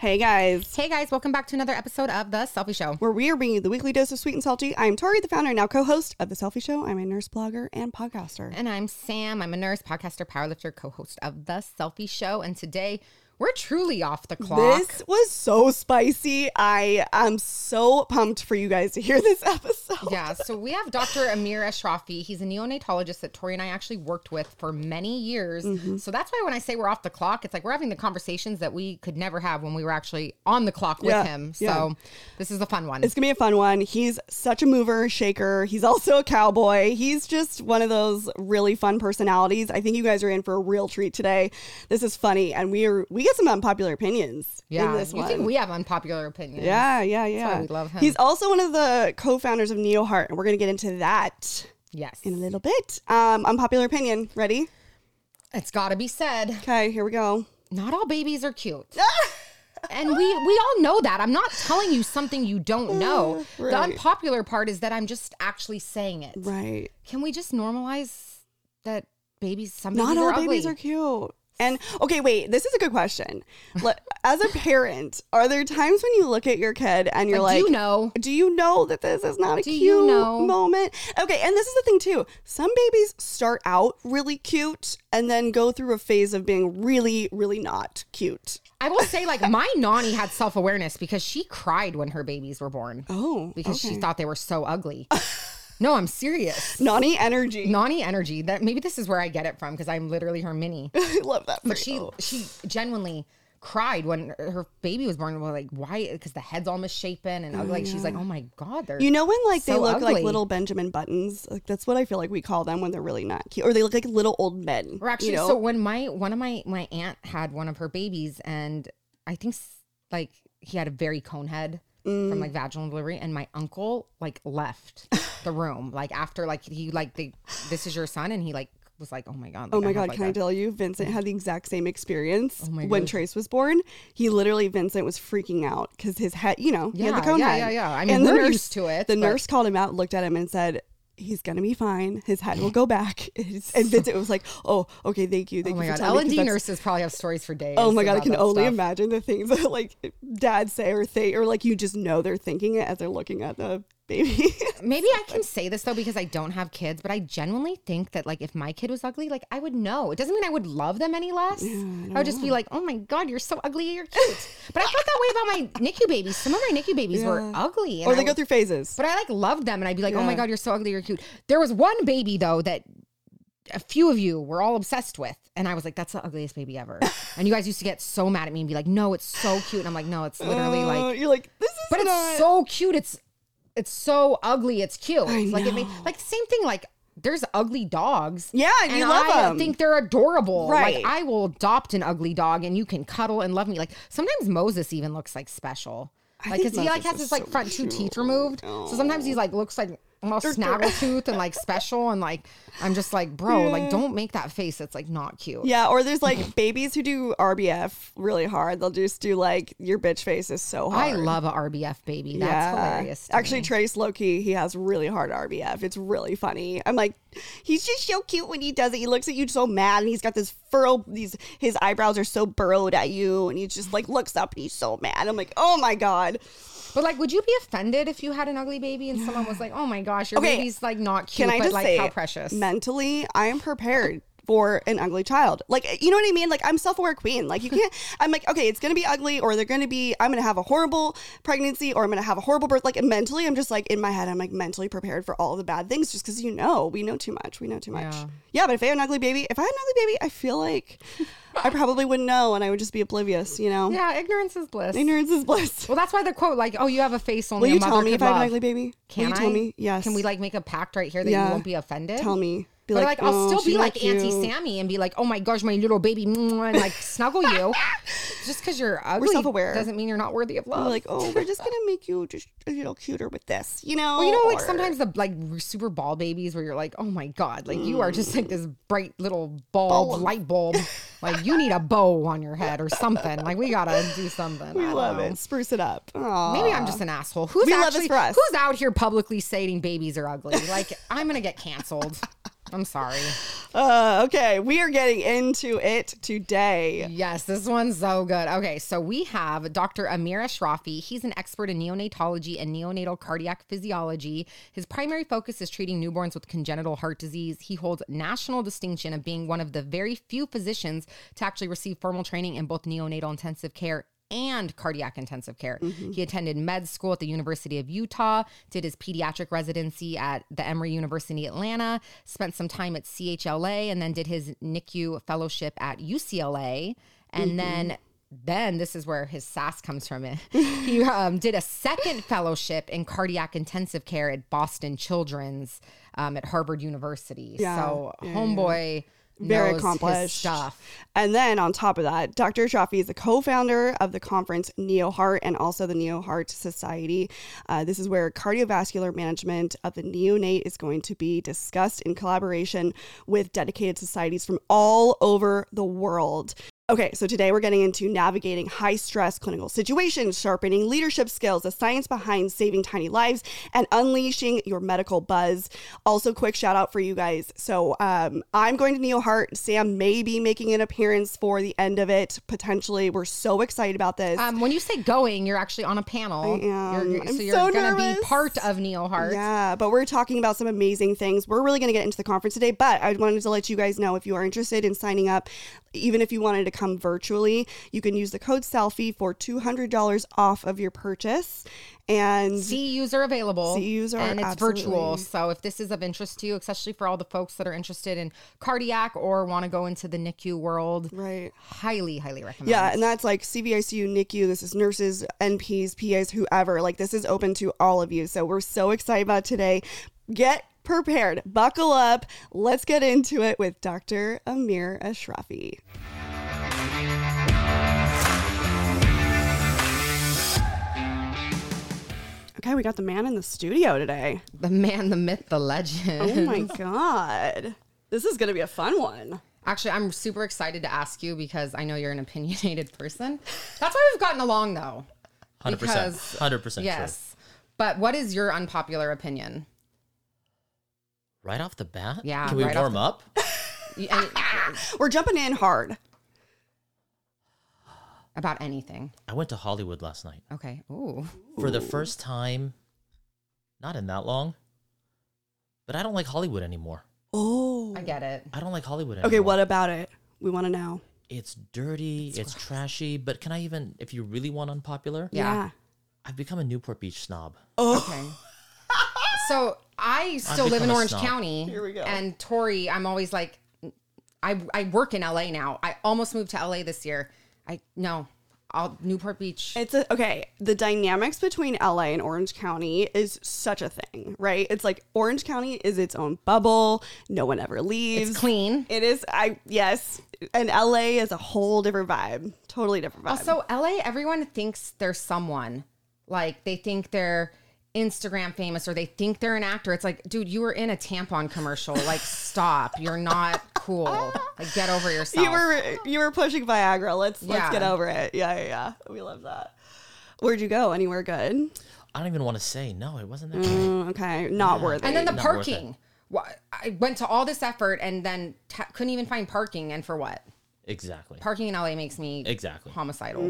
Hey guys, Hey guys, welcome back to another episode of The Cellfie Show. where we are bringing you the weekly dose of sweet and salty. I'm Tori, the founder and now co-host of the Cellfie Show. I'm a nurse blogger and podcaster. And I'm Sam. I'm a nurse, podcaster, powerlifter, co host of The Cellfie Show. And today we're truly off the clock. This was so spicy. I am so pumped for you guys to hear this episode. yeah, so we have Dr. Amir Ashrafi. He's a neonatologist that Tori and I actually worked with for many years. Mm-hmm. So that's why when I say we're off the clock, it's like we're having the conversations that we could never have when we were actually on the clock with Yeah, him. yeah. So this is a fun one. It's gonna be a fun one. He's such a mover, shaker. He's also a cowboy. He's just one of those really fun personalities. I think you guys are in for a real treat today. This is funny, and we are we get some unpopular opinions in yeah, this you one. think we have unpopular opinions? yeah, yeah, yeah. we love him. He's also one of the co-founders of NeoHeart, and we're gonna get into that Yes. in a little bit. Um, unpopular opinion. Ready? It's got to be said. Okay, here we go. not all babies are cute. and we we all know that. I'm not telling you something you don't know. The unpopular part is that I'm just actually saying it. Right. Can we just normalize that babies some Not babies all are ugly? babies are cute. And okay, wait, this is a good question. As a parent, are there times when you look at your kid and you're Like, like, do you know? do you know that this is not a Do cute you know? moment? Okay, and this is the thing too. Some babies start out really cute and then go through a phase of being really, really not cute. I will say, like, my nanny had self awareness because she cried when her babies were born Oh, because she thought they were so ugly. no, I'm serious. Nani energy. Nani energy. That maybe this is where I get it from because I'm literally her mini. I love that. But she you. she genuinely cried when her baby was born. Well, like why? Because the head's all misshapen and ugly. Like she's like, mm. oh my god, they're You know when like they so look like little Benjamin Buttons? Like that's what I feel like we call them when they're really not cute, or they look like little old men. Or actually, you know? so when my one of my my aunt had one of her babies, and I think like he had a very cone head Mm. from like vaginal delivery, and my uncle like left the room like after like he like they this is your son, and he like was like, oh my god, Oh my have, god, like, can I a- tell you, Vincent had the exact same experience Oh when Trace was born. He literally, Vincent was freaking out because his head, you know, he had the Yeah, cone yeah, head. yeah, yeah. I mean, And the nurse- used to it, The but- nurse called him out, looked at him, and said, "He's gonna be fine. His head will go back." It's- and Vincent was like, "Oh, okay, thank you, thank Oh my you for god, telling L me." and D nurses probably have stories for days. Oh my god, I can only stuff. imagine the things that like dads say or think, or like you just know they're thinking it as they're looking at the baby. Maybe I can say this though because I don't have kids, but I genuinely think that like if my kid was ugly, like I would know. It doesn't mean I would love them any less. I would just be like, oh my god, you're so ugly, you're cute. but I felt that way about my NICU babies. Some of my NICU babies were ugly, or I they go through phases. But I like loved them, and I'd be like, oh my god, you're so ugly, you're cute. There was one baby though that a few of you were all obsessed with, and I was like, that's the ugliest baby ever. and you guys used to get so mad at me and be like, no, it's so cute, and I'm like, no, it's literally Uh, like you're like this is but it's so cute. It's it's so ugly. It's cute. Like it know. like same thing. Like there's ugly dogs. Yeah, and you love I 'em. think they're adorable. Right. Like I will adopt an ugly dog, and you can cuddle and love me. Like sometimes Moses even looks like special. I Like because he like has is his like so front two teeth removed. So sometimes he's like looks like almost snaggletooth and like special and like I'm just like bro like don't make that face. It's like not cute. Yeah, or there's like babies who do RBF really hard. They'll just do like your bitch face is so hard. I love a RBF baby. That's hilarious. to Actually, me. Trace Loki, he has really hard RBF. It's really funny. I'm like, he's just so cute when he does it. He looks at you so mad, and he's got this furrow. These his eyebrows are so burrowed at you, and he just like looks up and he's so mad. I'm like, oh my god. But like, would you be offended if you had an ugly baby and someone was like, "Oh my gosh, your Okay, baby's like not cute, Can I but just like say, how precious"? mentally, I am prepared for an ugly child. Like, you know what I mean? Like, I'm self aware queen. Like, you can't, I'm like, okay, it's going to be ugly, or they're going to be, I'm going to have a horrible pregnancy, or I'm going to have a horrible birth. Like, mentally, I'm just like, in my head, I'm like mentally prepared for all the bad things just because you know, we know too much. We know too much. Yeah. Yeah. but if I had an ugly baby, if I had an ugly baby, I feel like I probably wouldn't know and I would just be oblivious, you know? yeah, ignorance is bliss. Ignorance is bliss. Well, that's why the quote, like, "Oh, you have a face Will only you a mother tell me if I have an ugly baby? Can Will you I? tell me? Yes. Can we like make a pact right here that Yeah. you won't be offended? tell me? Be But like, I'll "Oh, still be like Auntie. Sammy and be like, "Oh my gosh, my little baby," and like snuggle you. Just because you're ugly we're self-aware. doesn't mean you're not worthy of love. We're like, oh, we're just gonna make you just a little cuter with this, you know? Well, you know, like sometimes the like super ball babies where you're like, oh my god, like you are just like mm. this bright little bulb, light bulb. like you need a bow on your head or something. Like we gotta do something. we I love know. it. Spruce it up. Aw. Maybe I'm just an asshole. Who's We love this actually for us. who's out here publicly stating babies are ugly? Like I'm gonna get canceled. I'm sorry. Uh, okay, we are getting into it today. Yes, this one's so good. Okay, so we have Dr. Amir Ashrafi. He's an expert in neonatology and neonatal cardiac physiology. His primary focus is treating newborns with congenital heart disease. He holds national distinction of being one of the very few physicians to actually receive formal training in both neonatal intensive care and cardiac intensive care. He attended med school at the University of Utah, did his pediatric residency at the Emory University Atlanta, spent some time at CHLA, and then did his NICU fellowship at UCLA. And then then this is where his sass comes from it. he um, did a second fellowship in cardiac intensive care at Boston Children's um, at Harvard University. Yeah, so yeah, homeboy Very accomplished stuff. And then on top of that, Dr. Ashrafi is the co-founder of the conference NeoHeart and also the NeoHeart Society. Uh, this is where cardiovascular management of the neonate is going to be discussed in collaboration with dedicated societies from all over the world. Okay, so today we're getting into navigating high stress clinical situations, sharpening leadership skills, the science behind saving tiny lives, and unleashing your medical buzz. Also, quick shout out for you guys. So, um, I'm going to NeoHeart. Sam may be making an appearance for the end of it, potentially. We're so excited about this. Um, when you say going, you're actually on a panel. I am. You're, I'm so you're so gonna be part of NeoHeart. Yeah, but we're talking about some amazing things. We're really going to get into the conference today, but I wanted to let you guys know if you are interested in signing up, even if you wanted to come virtually, you can use the code CELLFIE for $200 off of your purchase. And CEUs are available. CEUs are and it's virtual. So if this is of interest to you, especially for all the folks that are interested in cardiac or want to go into the NICU world, right. highly, highly recommend. Yeah, and that's like CVICU, NICU. This is nurses, NPs, PAs, whoever. Like this is open to all of you. So we're so excited about today. Get prepared, buckle up. Let's get into it with Dr. Amir Ashrafi. Okay, we got the man in the studio today. the man, the myth, the legend. Oh my god. This is going to be a fun one. Actually, I'm super excited to ask you because I know you're an opinionated person. That's why we've gotten along though. Hundred Because- percent, hundred percent. Yes. But what is your unpopular opinion? Right off the bat. Yeah, Can we right warm the- up? Y- and- We're jumping in hard. About anything. I went to Hollywood last night Okay. Ooh. for the first time. Not in that long, but I don't like Hollywood anymore. Oh. I get it. I don't like Hollywood anymore. Okay, what about it? We want to know. It's dirty. It's, trashy. But can I even, if you really want unpopular, Yeah. I've become a Newport Beach snob. Oh. Okay. so I still live in a Orange snob. County. Here we go. And Tori, I'm always like, I I work in LA now. I almost moved to LA this year. I no, I'll Newport Beach. It's a, okay. The dynamics between LA and Orange County is such a thing, right? It's like Orange County is its own bubble. No one ever leaves. It's clean. It is. I yes, and LA is a whole different vibe. Totally different vibe. Also, LA, everyone thinks they're someone. Like they think they're Instagram famous or they think they're an actor. It's like, dude, you were in a tampon commercial. Like, stop. You're not cool. Like, get over yourself. you were you were pushing Viagra. Let's let's get over it. Yeah, yeah, yeah. We love that. Where'd you go? Anywhere good? I don't even want to say no. It wasn't that. great. Mm, okay, not worth it. and then the Not parking. I went to all this effort and then ta couldn't even find parking. And for what? Exactly. Parking in LA makes me Exactly. homicidal.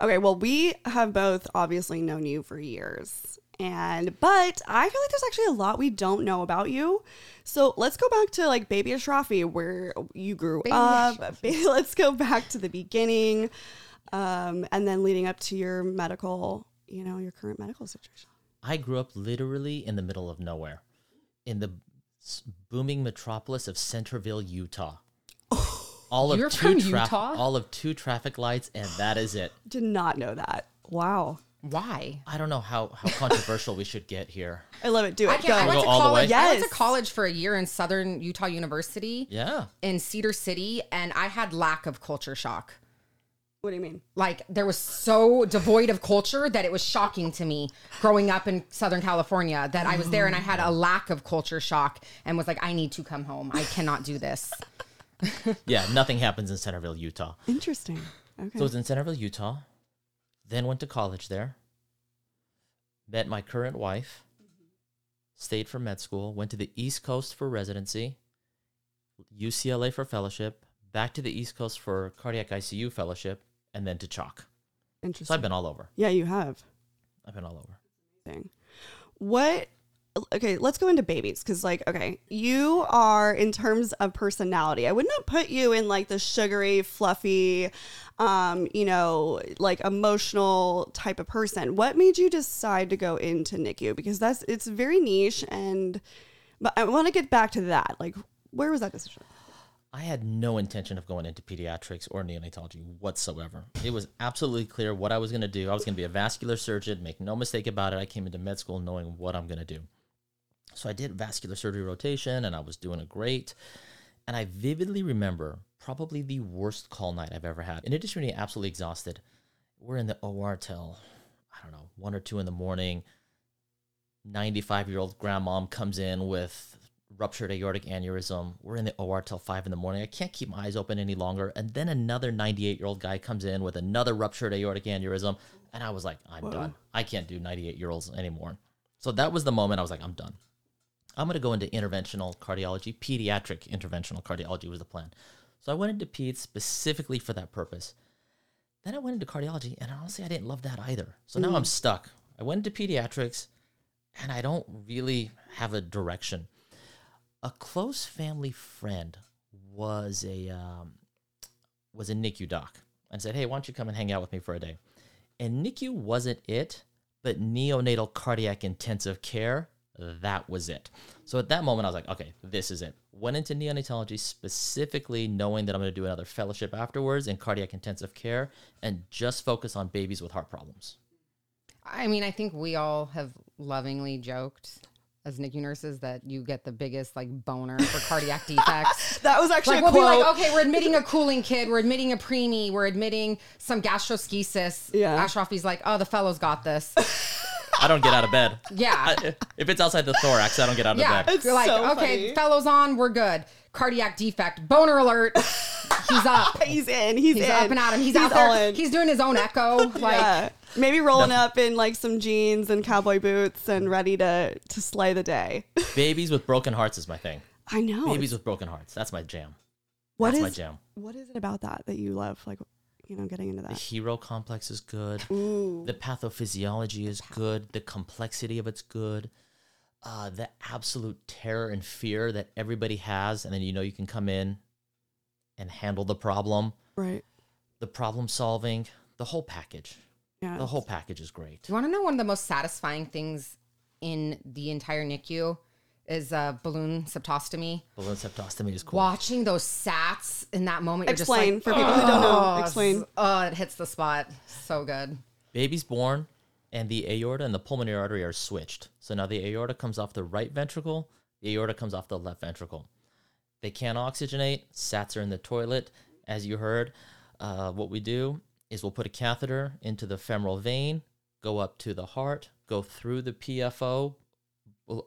Okay, well, we have both obviously known you for years. And but I feel like there's actually a lot we don't know about you. So let's go back to like Baby Ashrafi, where you grew up. Let's go back to the beginning, um, and then leading up to your medical, you know, your current medical situation. I grew up literally in the middle of nowhere, in the booming metropolis of Centerville, Utah. All of You're two from traf- Utah? all of two traffic lights, and that is it. Did not know that. Wow, Why? I don't know how, how controversial we should get here. I love it. Do it. I, can't, I Go. went Go to all the college. way? I went to college for a year in Southern Utah University Yeah. in Cedar City, and I had lack of culture shock. What do you mean? like there was so devoid of culture that it was shocking to me growing up in southern california that i was there and i had a lack of culture shock and was like i need to come home i cannot do this Yeah, nothing happens in Centerville, Utah. Interesting. Okay. So I was in Centerville, Utah. Then went to college there. Met my current wife. Stayed for med school. Went to the East Coast for residency. UCLA for fellowship, back to the East Coast for cardiac ICU fellowship, and then to CHOC. Interesting. So I've been all over. yeah, you have. I've been all over. thing. What? Okay, let's go into babies because, like, okay, you are in terms of personality. I would not put you in like the sugary, fluffy, um, you know, like emotional type of person. What made you decide to go into NICU? Because that's it's very niche, and but I want to get back to that. Like, where was that decision? I had no intention of going into pediatrics or neonatology whatsoever. It was absolutely clear what I was going to do. I was going to be a vascular surgeon, make no mistake about it. I came into med school knowing what I'm going to do. So I did vascular surgery rotation and I was doing it great. And I vividly remember probably the worst call night I've ever had. In addition to being absolutely exhausted, we're in the OR till, I don't know, one or two in the morning. 95 year old grandmom comes in with ruptured aortic aneurysm. We're in the OR till five in the morning. I can't keep my eyes open any longer. And then another 98 year old guy comes in with another ruptured aortic aneurysm. And I was like, I'm done. I can't do 98 year olds anymore. So that was the moment I was like, I'm done. I'm going to go into interventional cardiology. Pediatric interventional cardiology was the plan. So I went into peds specifically for that purpose. Then I went into cardiology, and honestly, I didn't love that either. So now I'm stuck. I went into pediatrics, and I don't really have a direction. A close family friend was a um, was a NICU doc, and said, "Hey, why don't you come and hang out with me for a day?" And NICU wasn't it, but neonatal cardiac intensive care that was it. So at that moment, I was like, okay, this is it. Went into neonatology specifically knowing that I'm going to do another fellowship afterwards in cardiac intensive care and just focus on babies with heart problems. I mean, I think we all have lovingly joked as NICU nurses that you get the biggest like boner for cardiac defects. That was actually Like a we'll quote. be like, okay, we're admitting a cooling kid, we're admitting a preemie, we're admitting some gastroschisis. Yeah. Ashraf's like, oh, the fellow's got this. I don't get out of bed. Yeah. I- if it's outside the thorax, I don't get out yeah. of bed. It's You're like, so okay, funny. fellow's on, we're good. Cardiac defect, boner alert. He's up. he's in. He's, He's in. up and at him. He's, He's out there. in. He's doing his own echo. Like, yeah. Maybe rolling up in like some jeans and cowboy boots and ready to to slay the day. Babies with broken hearts is my thing. I know. Babies with broken hearts. That's my jam. What That's my jam. What is it about that that you love? Like, you know, getting into that. The hero complex is good. Ooh. The pathophysiology is good. The complexity of it's good. Uh, the absolute terror and fear that everybody has, and then you know you can come in and handle the problem, Right. the problem solving, the whole package. Yeah. The whole package is great. Do you want to know one of the most satisfying things in the entire NICU is uh, balloon septostomy? Balloon septostomy is cool. Watching those sats in that moment, you're Explain just for like, people who don't know. "Oh, Explain. Oh, it hits the spot. So good. Baby's born, and the aorta and the pulmonary artery are switched. So now the aorta comes off the right ventricle, the aorta comes off the left ventricle. They can't oxygenate. Sats are in the toilet. As you heard, uh, what we do is we'll put a catheter into the femoral vein, go up to the heart, go through the PFO,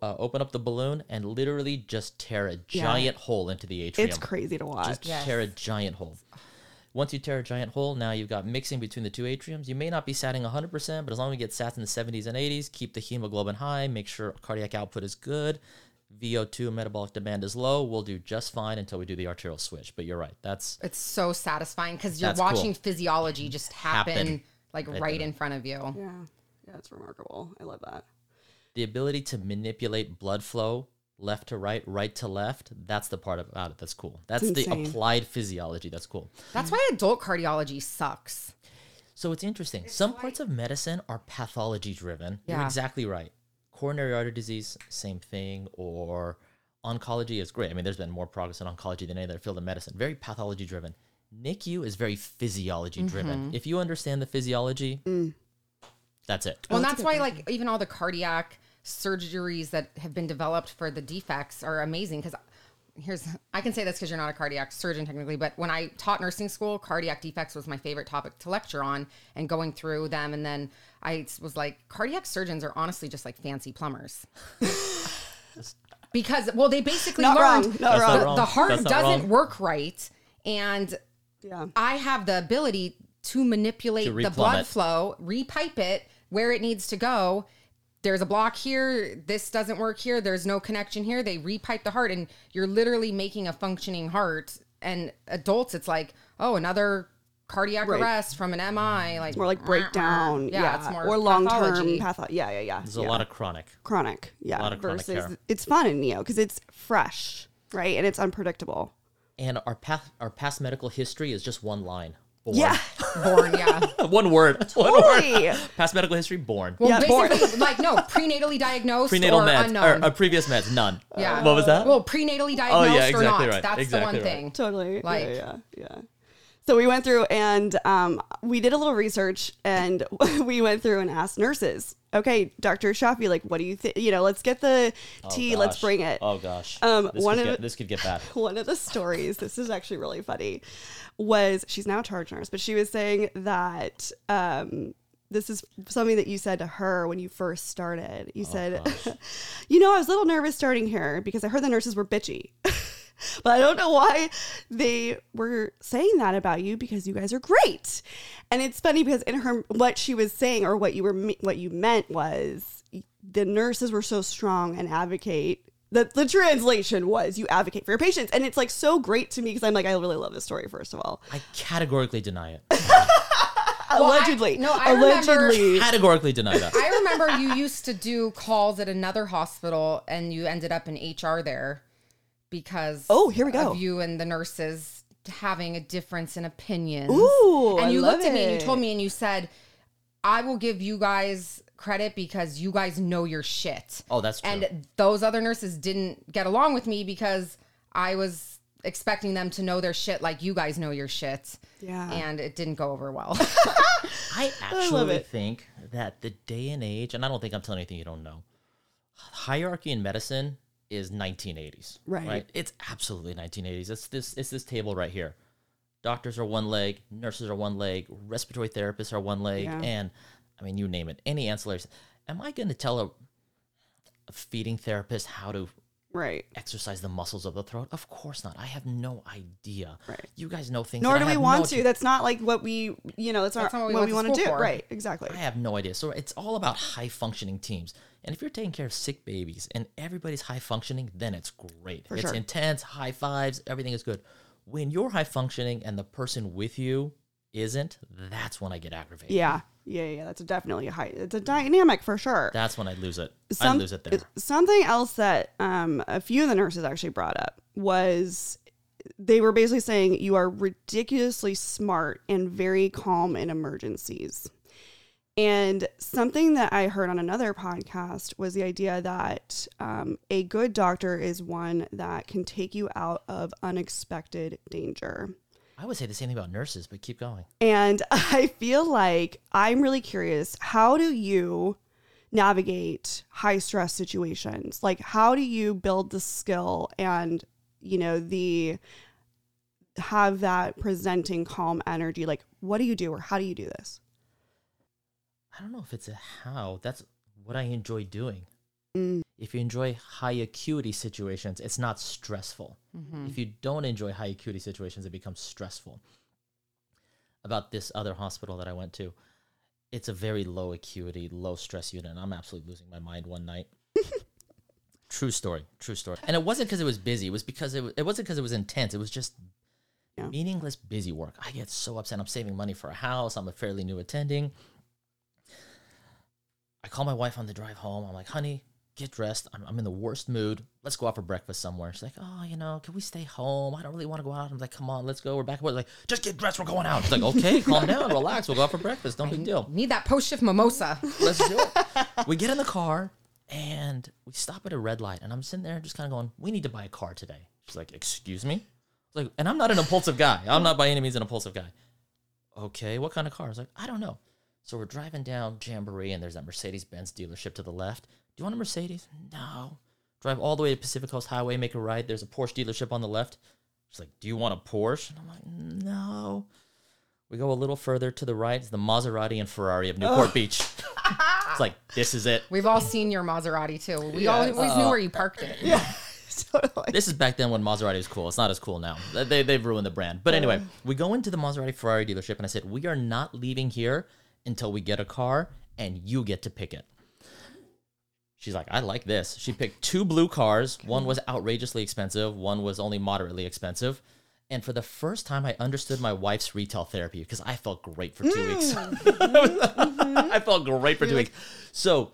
uh, open up the balloon, and literally just tear a giant hole into the atrium. It's crazy to watch. Just Yes. tear a giant hole. Once you tear a giant hole, now you've got mixing between the two atriums. You may not be satting 100%, but as long as you get sats in the 70s and 80s, keep the hemoglobin high, make sure cardiac output is good, VO2 metabolic demand is low, we'll do just fine until we do the arterial switch. But you're right. That's It's so satisfying because you're That's cool. watching physiology just happen, Happen. like right, Right in front of you. yeah. Yeah, it's remarkable. I love that. The ability to manipulate blood flow left to right, right to left. That's the part about it that's cool. That's the applied physiology that's cool. That's why adult cardiology sucks. So it's interesting. Some parts of medicine are pathology driven. You're Yeah. exactly right. Coronary artery disease, same thing. Or oncology is great. I mean, there's been more progress in oncology than any other field of medicine. Very pathology driven. NICU is very physiology driven. Mm-hmm. If you understand the physiology, Mm. that's it. Well, and that's why, like, even all the cardiac surgeries that have been developed for the defects are amazing. Because here's, I can say this because you're not a cardiac surgeon technically, but when I taught nursing school, cardiac defects was my favorite topic to lecture on and going through them. And then I was like, cardiac surgeons are honestly just like fancy plumbers. because, well, they basically Not learned wrong. Not wrong. not wrong. the heart That's not doesn't wrong. work right. And Yeah. I have the ability to manipulate To the blood it. flow, repipe it where it needs to go, there's a block here. This doesn't work here. There's no connection here. They repipe the heart, and you're literally making a functioning heart. And adults, it's like, oh, another cardiac Right. arrest from an MI. Like more like breakdown. Yeah, Yeah, it's more or long term pathology. patho. Yeah, yeah, yeah. There's yeah. a lot of chronic. chronic. Yeah, lot of chronic versus care. it's fun in Neo because it's fresh, right, and it's unpredictable. And our path, our past medical history is just one line. Born. Yeah, born. Yeah. one word. One word. Past medical history, born. Well, Yeah, born. basically, like no prenatally diagnosed Prenatal or meds unknown. or uh, previous meds, none. yeah. What was that? Well, prenatally diagnosed Oh, yeah, or exactly not. right. That's Exactly the one right. thing. Totally. Like- yeah, yeah, yeah. So we went through and um, we did a little research and we went through and asked nurses. Okay, Dr. Ashrafi, like, what do you think? You know, let's get the tea. Let's bring it. Oh gosh. Um, this, one could of get, this could get bad. one of the stories this is actually really funny was she's now a charge nurse but she was saying that um, this is something that you said to her when you first started you said you know i was a little nervous starting here because i heard the nurses were bitchy but i don't know why they were saying that about you because you guys are great. And it's funny because in her what she was saying or what you were what you meant was the nurses were so strong and advocate that the translation was you advocate for your patients. And it's like so great to me because i'm like i really love this story first of all. I categorically deny it. allegedly. no, I remember- allegedly. Categorically deny that. I remember you used to do calls at another hospital and you ended up in HR there because Oh, here we go. of you and the nurses having a difference in opinions. Ooh, and I you love looked at me and you told me and you said, I will give you guys credit because you guys know your shit. Oh, that's true. And those other nurses didn't get along with me because I was expecting them to know their shit like you guys know your shit. Yeah. And it didn't go over well. I actually it. think that the day and age, and I don't think I'm telling anything you don't know. Hierarchy in medicine is 1980s. Right. It's absolutely 1980s. It's this. It's this table right here. Doctors are one leg, nurses are one leg, respiratory therapists are one leg, Yeah. and I mean, you name it. Any ancillaries. Am I going to tell a, a feeding therapist how to right exercise the muscles of the throat? Of course not. I have no idea. Right. You guys know things. nor do we want no to idea. that's not like what we you know that's, That's not not what what we we want to to do for. right exactly I have no idea. So it's all about high functioning teams. And if you're taking care of sick babies and everybody's high functioning, then it's great. it's sure. intense, high fives, everything is good. When you're high functioning and the person with you isn't, that's when I get aggravated. yeah yeah yeah that's definitely a high it's a dynamic for sure That's when I lose it. I lose it there. Something else that um, a few of the nurses actually brought up was they were basically saying you are ridiculously smart and very calm in emergencies. And something that I heard on another podcast was the idea that um, a good doctor is one that can take you out of unexpected danger. I would say the same thing about nurses, but keep going. And I feel like I'm really curious how do you navigate high stress situations? Like how do you build the skill and you know the have that presenting calm energy? Like what do you do or how do you do this? I don't know if it's a how. That's what I enjoy doing. Mm. If you enjoy high acuity situations, it's not stressful. If you don't enjoy high acuity situations, it becomes stressful. About this other hospital that I went to, it's a very low acuity, low stress unit. And I'm absolutely losing my mind one night. true story, true story. And it wasn't because it was busy. It was because it, it wasn't because it was intense. It was just Yeah. meaningless busy work. I get so upset. I'm saving money for a house. I'm a fairly new attending. I call my wife on the drive home. I'm like, honey, get dressed. I'm, I'm in the worst mood. Let's go out for breakfast somewhere. She's like, oh, you know, can we stay home? I don't really want to go out. I'm like, come on, let's go. We're back. We're like, just get dressed. We're going out. She's like, okay, calm down, relax. We'll go out for breakfast. No big deal. Need that post shift mimosa. Let's do it. we get in the car and we stop at a red light. And I'm sitting there just kind of going, we need to buy a car today. She's like, excuse me? Like, and I'm not an impulsive guy. I'm not by any means an impulsive guy. Okay, what kind of car? I was like, I don't know. So we're driving down Jamboree, and there's that Mercedes Benz dealership to the left. Do you want a Mercedes? No. Drive all the way to Pacific Coast Highway, make a right. There's a Porsche dealership on the left. She's like, Do you want a Porsche? And I'm like, No. We go a little further to the right. It's the Maserati and Ferrari of Newport Beach. it's like, this is it. We've all seen your Maserati too. We always, always knew uh, where you parked it. totally. This is back then when Maserati was cool. It's not as cool now. They, they've ruined the brand. But anyway, we go into the Maserati Ferrari dealership and I said, We are not leaving here until we get a car and you get to pick it. She's like, I like this. She picked two blue cars. One was outrageously expensive, one was only moderately expensive. And for the first time, I understood my wife's retail therapy because I felt great for two weeks. I felt great for two weeks. So,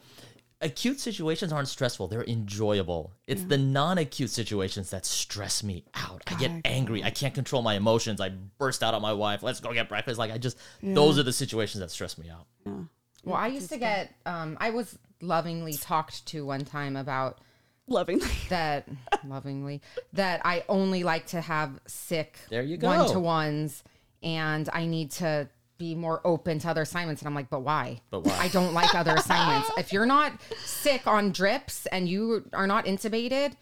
acute situations aren't stressful, they're enjoyable. It's the non acute situations that stress me out. I get angry. I can't control my emotions. I burst out at my wife. Let's go get breakfast. Like, I just, those are the situations that stress me out. Yeah. Well, I used to get. Um, I was lovingly talked to one time about Lovingly. that lovingly that I only like to have sick There you go. one to ones and I need to be more open to other assignments and I'm like but why But why? I don't like other assignments if you're not sick on drips and you are not intubated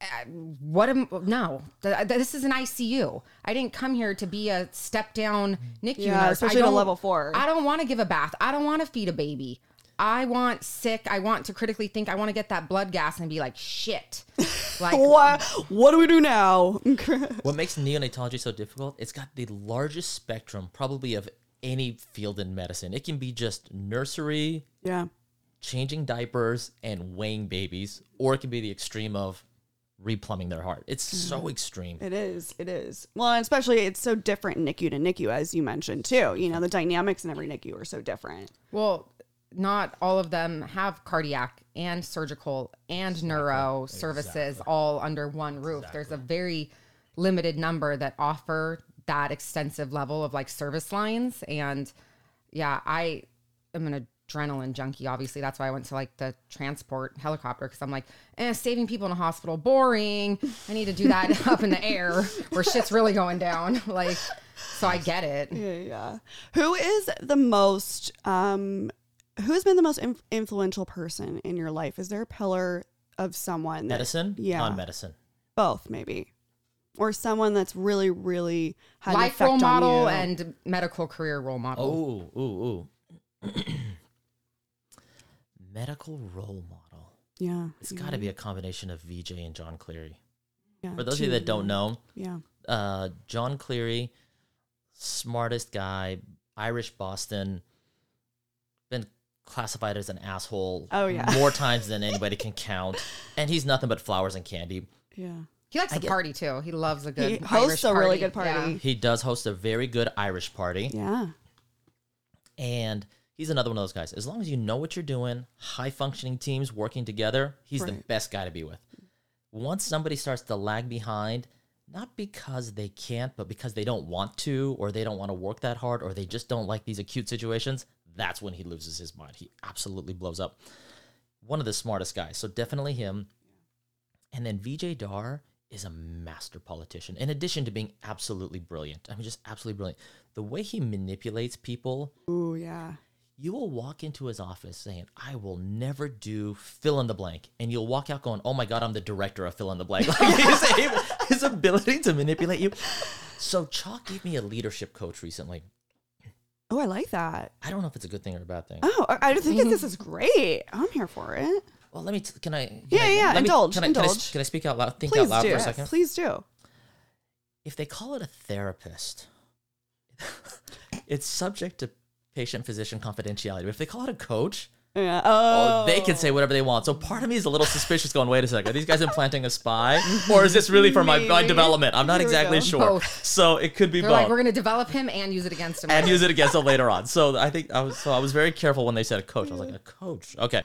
uh, what am no Th- th- this is an ICU I didn't come here to be a step down NICU Yeah, nurse especially I at a don't- level four. I don't want to give a bath I don't want to feed a baby I want sick. I want to critically think. I want to get that blood gas and be like, shit. Like, What? What do we do now? What makes neonatology so difficult? It's got the largest spectrum, probably of any field in medicine. It can be just nursery, yeah. changing diapers, and weighing babies, or it can be the extreme of replumbing their heart. It's mm-hmm. so extreme. It is. It is. Well, and especially it's so different NICU to NICU, as you mentioned too. You know, mm-hmm. the dynamics in every NICU are so different. well, not all of them have cardiac and surgical and neuro services all under one roof. There's a very limited number that offer that extensive level of like service lines. And yeah, I am an adrenaline junkie. Obviously, that's why I went to like the transport helicopter because I'm like, eh, saving people in a hospital, boring. I need to do that up in the air where shit's really going down. Like, so I get it. Yeah, yeah. Who is the most? um Who's been the most inf- influential person in your life? Is there a pillar of someone? that- Medicine, yeah. non-medicine. both maybe, or someone that's really, really had an life effect role model on you? and medical career role model. Oh, ooh, ooh. Medical role model. yeah, It's got to be a combination of VJ and John Cleary. yeah, For those of you that don't know, yeah, uh, John Cleary, smartest guy, Irish Boston, been classified as an asshole Oh, yeah. more times than anybody can count. And he's nothing but flowers and candy. yeah. He likes to party too. He loves a good. He hosts Irish a really party. good party. Yeah. He does host a very good Irish party. Yeah. And he's another one of those guys. As long as you know what you're doing, high functioning teams working together, he's the best guy to be with. Once somebody starts to lag behind, not because they can't, but because they don't want to, or they don't want to work that hard, or they just don't like these acute situations, that's when he loses his mind. He absolutely blows up. One of the smartest guys. So definitely him. And then VJ Dar is a master politician. In addition to being absolutely brilliant, I mean, just absolutely brilliant. The way he manipulates people Ooh, yeah. you will walk into his office saying, I will never do fill in the blank. And you'll walk out going, Oh my God, I'm the director of fill in the blank. Like his, able- his ability to manipulate you. So CHOC gave me a leadership coach recently. Oh, I like that. I don't know if it's a good thing or a bad thing. Oh, I I think this is great. I'm here for it. Well, let me, t- can I? can Yeah, I- yeah, let me- indulge, can I, Can I, can I speak out loud? Think Please out loud do. for a second? Please do. If they call it a therapist, it's subject to patient physician confidentiality. But if they call it a coach, Yeah. Oh, Oh, they can say oh. whatever they want. So part of me is a little suspicious going, wait a second, are these guys implanting a spy? Or is this really for my, my development? I'm not Here exactly sure. Both. So it could be They're both. like, we're going to develop him and use it against him. and use it against him later on. So I think I was so I was very careful when they said a coach. I was like, a coach. Okay.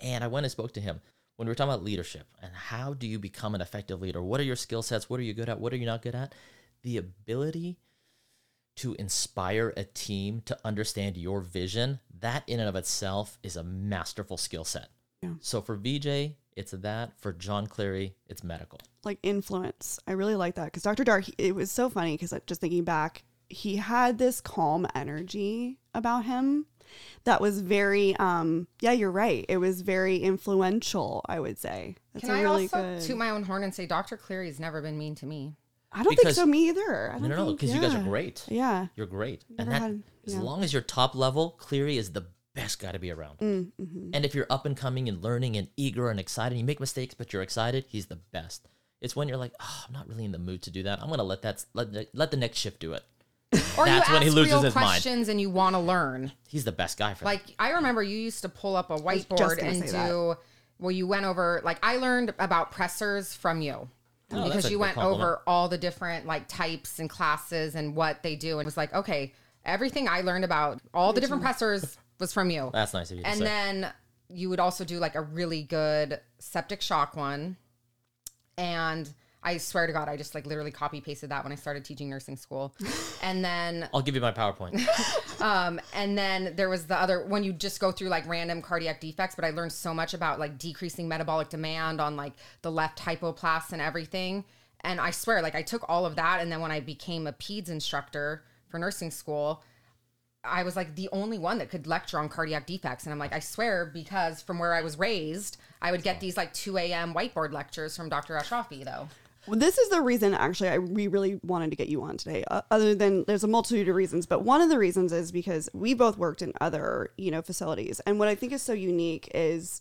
And I went and spoke to him when we were talking about leadership and how do you become an effective leader? What are your skill sets? What are you good at? What are you not good at? The ability to inspire a team to understand your vision, that in and of itself is a masterful skill set. Yeah. So for VJ, it's that. For John Cleary, it's medical. like influence. I really like that because Dr. Dark, it was so funny because just thinking back, he had this calm energy about him that was very, um, yeah, you're right. It was very influential, I would say. That's Can a I really also good. toot my own horn and say Dr. Cleary's never been mean to me? I don't think Because- so, me either. I No, don't no, no, think- because you guys are yeah. great. Yeah. You're great. Never and that, had- as yeah. long as you're top level, Cleary is the best guy to be around. Mm, mhm. And if you're up and coming and learning and eager and excited, you make mistakes, but you're excited, he's the best. It's when you're like, oh, I'm not really in the mood to do that. I'm gonna let that let the, let the next shift do it. Or That's you when he ask loses real his mind. questions and you want to learn. He's the best guy for that. Like I remember you used to pull up a just whiteboard gonna and say that. do well you went over like I learned about pressors from you. Oh, because you went compliment. over all the different like types and classes and what they do and it was like okay everything I learned about all the different pressors was from you That's nice of you to and then you would also do like a really good septic shock one and I swear to God, I just like literally copy pasted that when I started teaching nursing school. And then I'll give you my PowerPoint. um, and then there was the other when you just go through like random cardiac defects, but I learned so much about like decreasing metabolic demand on like the left hypoplast and everything. And I swear, like I took all of that, and then when I became a peds instructor for nursing school, I was like the only one that could lecture on cardiac defects. And I'm like, I swear, because from where I was raised, I would get these like 2 a.m. whiteboard lectures from Dr. Ashrafi, though. This is the reason actually I we really wanted to get you on today. Uh, other than there's a multitude of reasons, but one of the reasons is because we both worked in other you know facilities, and what I think is so unique is.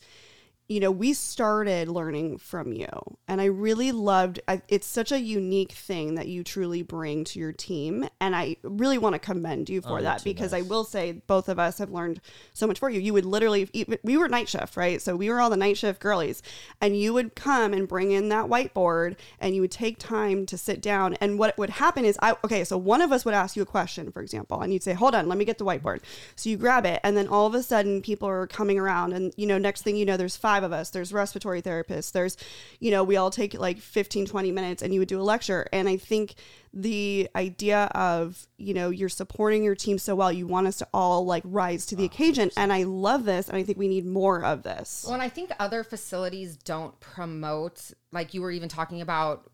You know, we started learning from you, and I really loved. I, it's such a unique thing that you truly bring to your team, and I really want to commend you for Oh, that because I will say both of us have learned so much for you. You would literally, we were night shift, right? So we were all the night shift girlies, and you would come and bring in that whiteboard, and you would take time to sit down. And what would happen is, I okay, so one of us would ask you a question, for example, and you'd say, "Hold on, let me get the whiteboard." So you grab it, and then all of a sudden, people are coming around, and you know, next thing you know, there's five of us. There's respiratory therapists. There's, you know, we all take like 15, 20 minutes, and you would do a lecture. And I think the idea of you know you're supporting your team so well you want us to all like rise to the oh, occasion and i love this and i think we need more of this Well, and I think other facilities don't promote, like you were even talking about,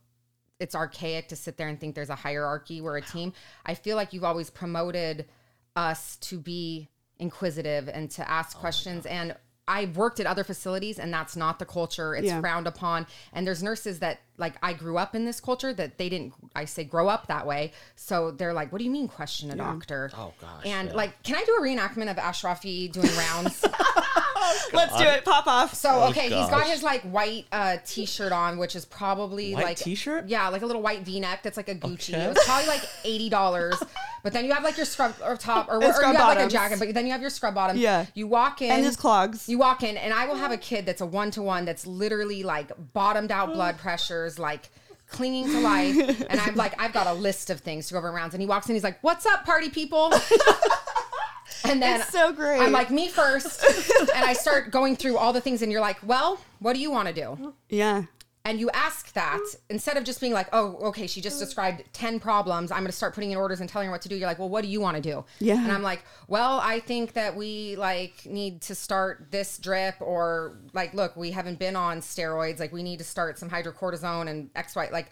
it's archaic to sit there and think there's a hierarchy. We're a team. I feel like you've always promoted us to be inquisitive and to ask oh questions. And I've worked at other facilities and that's not the culture. It's Yeah. frowned upon. And there's nurses that, like, I grew up in this culture that they didn't, I say, grow up that way. So they're like, what do you mean question a doctor? Oh, gosh, And yeah. like, can I do a reenactment of Ashrafi doing rounds? let's do it pop off So okay, he's got gosh. his like white uh t-shirt on, which is probably White like t-shirt? Yeah, like a little white V-neck that's like a Gucci. Okay. It was probably like eighty dollars. but then you have like your scrub or top or, or you scrub have like a bottoms. jacket, but then you have your scrub bottom. Yeah. You walk in and his clogs You walk in, and I will have a kid that's a one to one that's literally like bottomed out blood pressures, like clinging to life. And I'm like, I've got a list of things to go over rounds. And he walks in, he's like, What's up, party people? and then It's so great. I'm like, Me first. and I start going through all the things, and you're like, Well, what do you want to do? yeah And you ask that instead of just being like, oh, okay, she just described 10 problems. I'm going to start putting in orders and telling her what to do. You're like, well, what do you want to do? Yeah. And I'm like, well, I think that we like need to start this drip or like, look, we haven't been on steroids. Like, we need to start some hydrocortisone and X, Y. Like,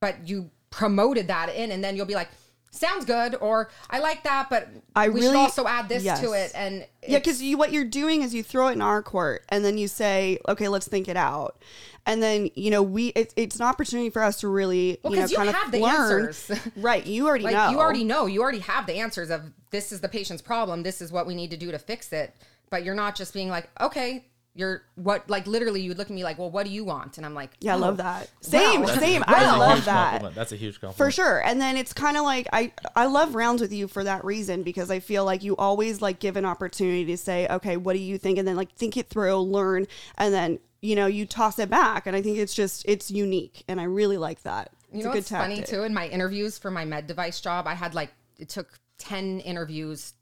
but you promoted that in, and then you'll be like, sounds good, or I like that, but I we should really- also add this yes. to it. And yeah because you what you're doing is you throw it in our court and then you say okay let's think it out and then you know we it, it's an opportunity for us to really Well, you know you kind have of the learn answers. right you already like know you already know you already have the answers of this is the patient's problem this is what we need to do to fix it but you're not just being like okay you're what like literally you would look at me like well what do you want? And i'm like yeah i "Oh, love that same wow." same. i i a love that compliment. That's a huge compliment. for sure. And then it's kind of like i i love rounds with you for that reason because i feel like you always like give an opportunity to say okay what do you think? And then like think it through learn and then you know you toss it back. And i think it's just it's unique. And i really like that. It's you know a good what's funny too? In my interviews for my med device job i had like it took 10 interviews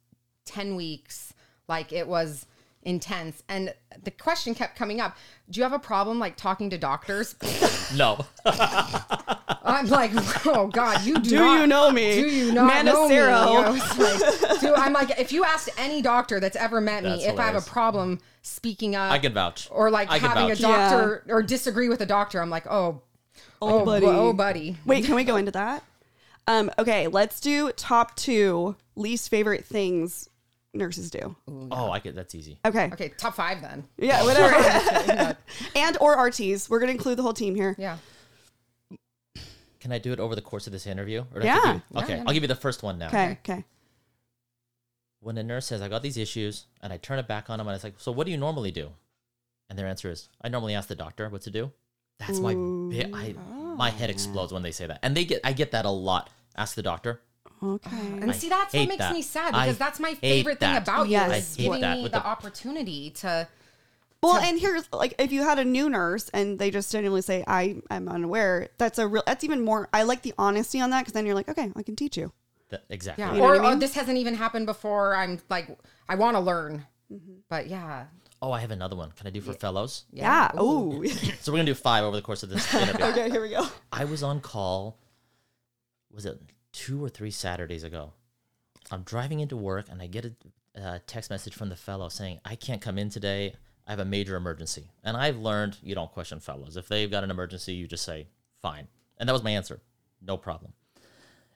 10 weeks. Like it was intense and the question kept coming up do you have a problem like talking to doctors no. I'm like, oh God, you do, Do not, you know me? Do you not know me? Manacero. I was like, dude, I'm like, if you asked any doctor that's ever met me That's if I have a problem speaking up, I can vouch. or like I having a vouch. doctor or disagree with a doctor, I'm like, oh, oh, buddy. buddy, oh, buddy. Wait, can we go into that? Um, okay, let's do top two least favorite things nurses do. Oh, I get that's easy. Okay. Okay, top five then. Yeah, whatever. and or RTs. We're gonna include the whole team here. Yeah. Can I do it over the course of this interview? Or do I have to Yeah. do- Yeah, Okay, yeah. I'll give you the first one now. Okay. Okay. When a nurse says, I got these issues, and I turn it back on them, and it's like, so what do you normally do? And their answer is, I normally ask the doctor what to do. That's my bit. I, my head explodes when they say that. And they get, I get that a lot. Ask the doctor. Okay. And I see, that's what makes that. me sad I because that's my favorite thing that. about Yes. you I is giving me the, the- opportunity to. Well, and here's like if you had a new nurse and they just genuinely say, "I am unaware," that's a real. That's even more. I like the honesty on that because then you're like, okay, I can teach you. That- exactly. Yeah. You know or, what I or this hasn't even happened before. I'm like, I want to learn. Mm-hmm. But yeah. Oh, I have another one. Can I do for fellows? Yeah. Ooh. Oh. So we're gonna do five over the course of this interview. okay. Here we go. I was on call. Was it two or three Saturdays ago? I'm driving into work and I get a, uh text message from the fellow saying I can't come in today. I have a major emergency. And I've learned you don't question fellows. If they've got an emergency, you just say fine. And that was my answer. No problem.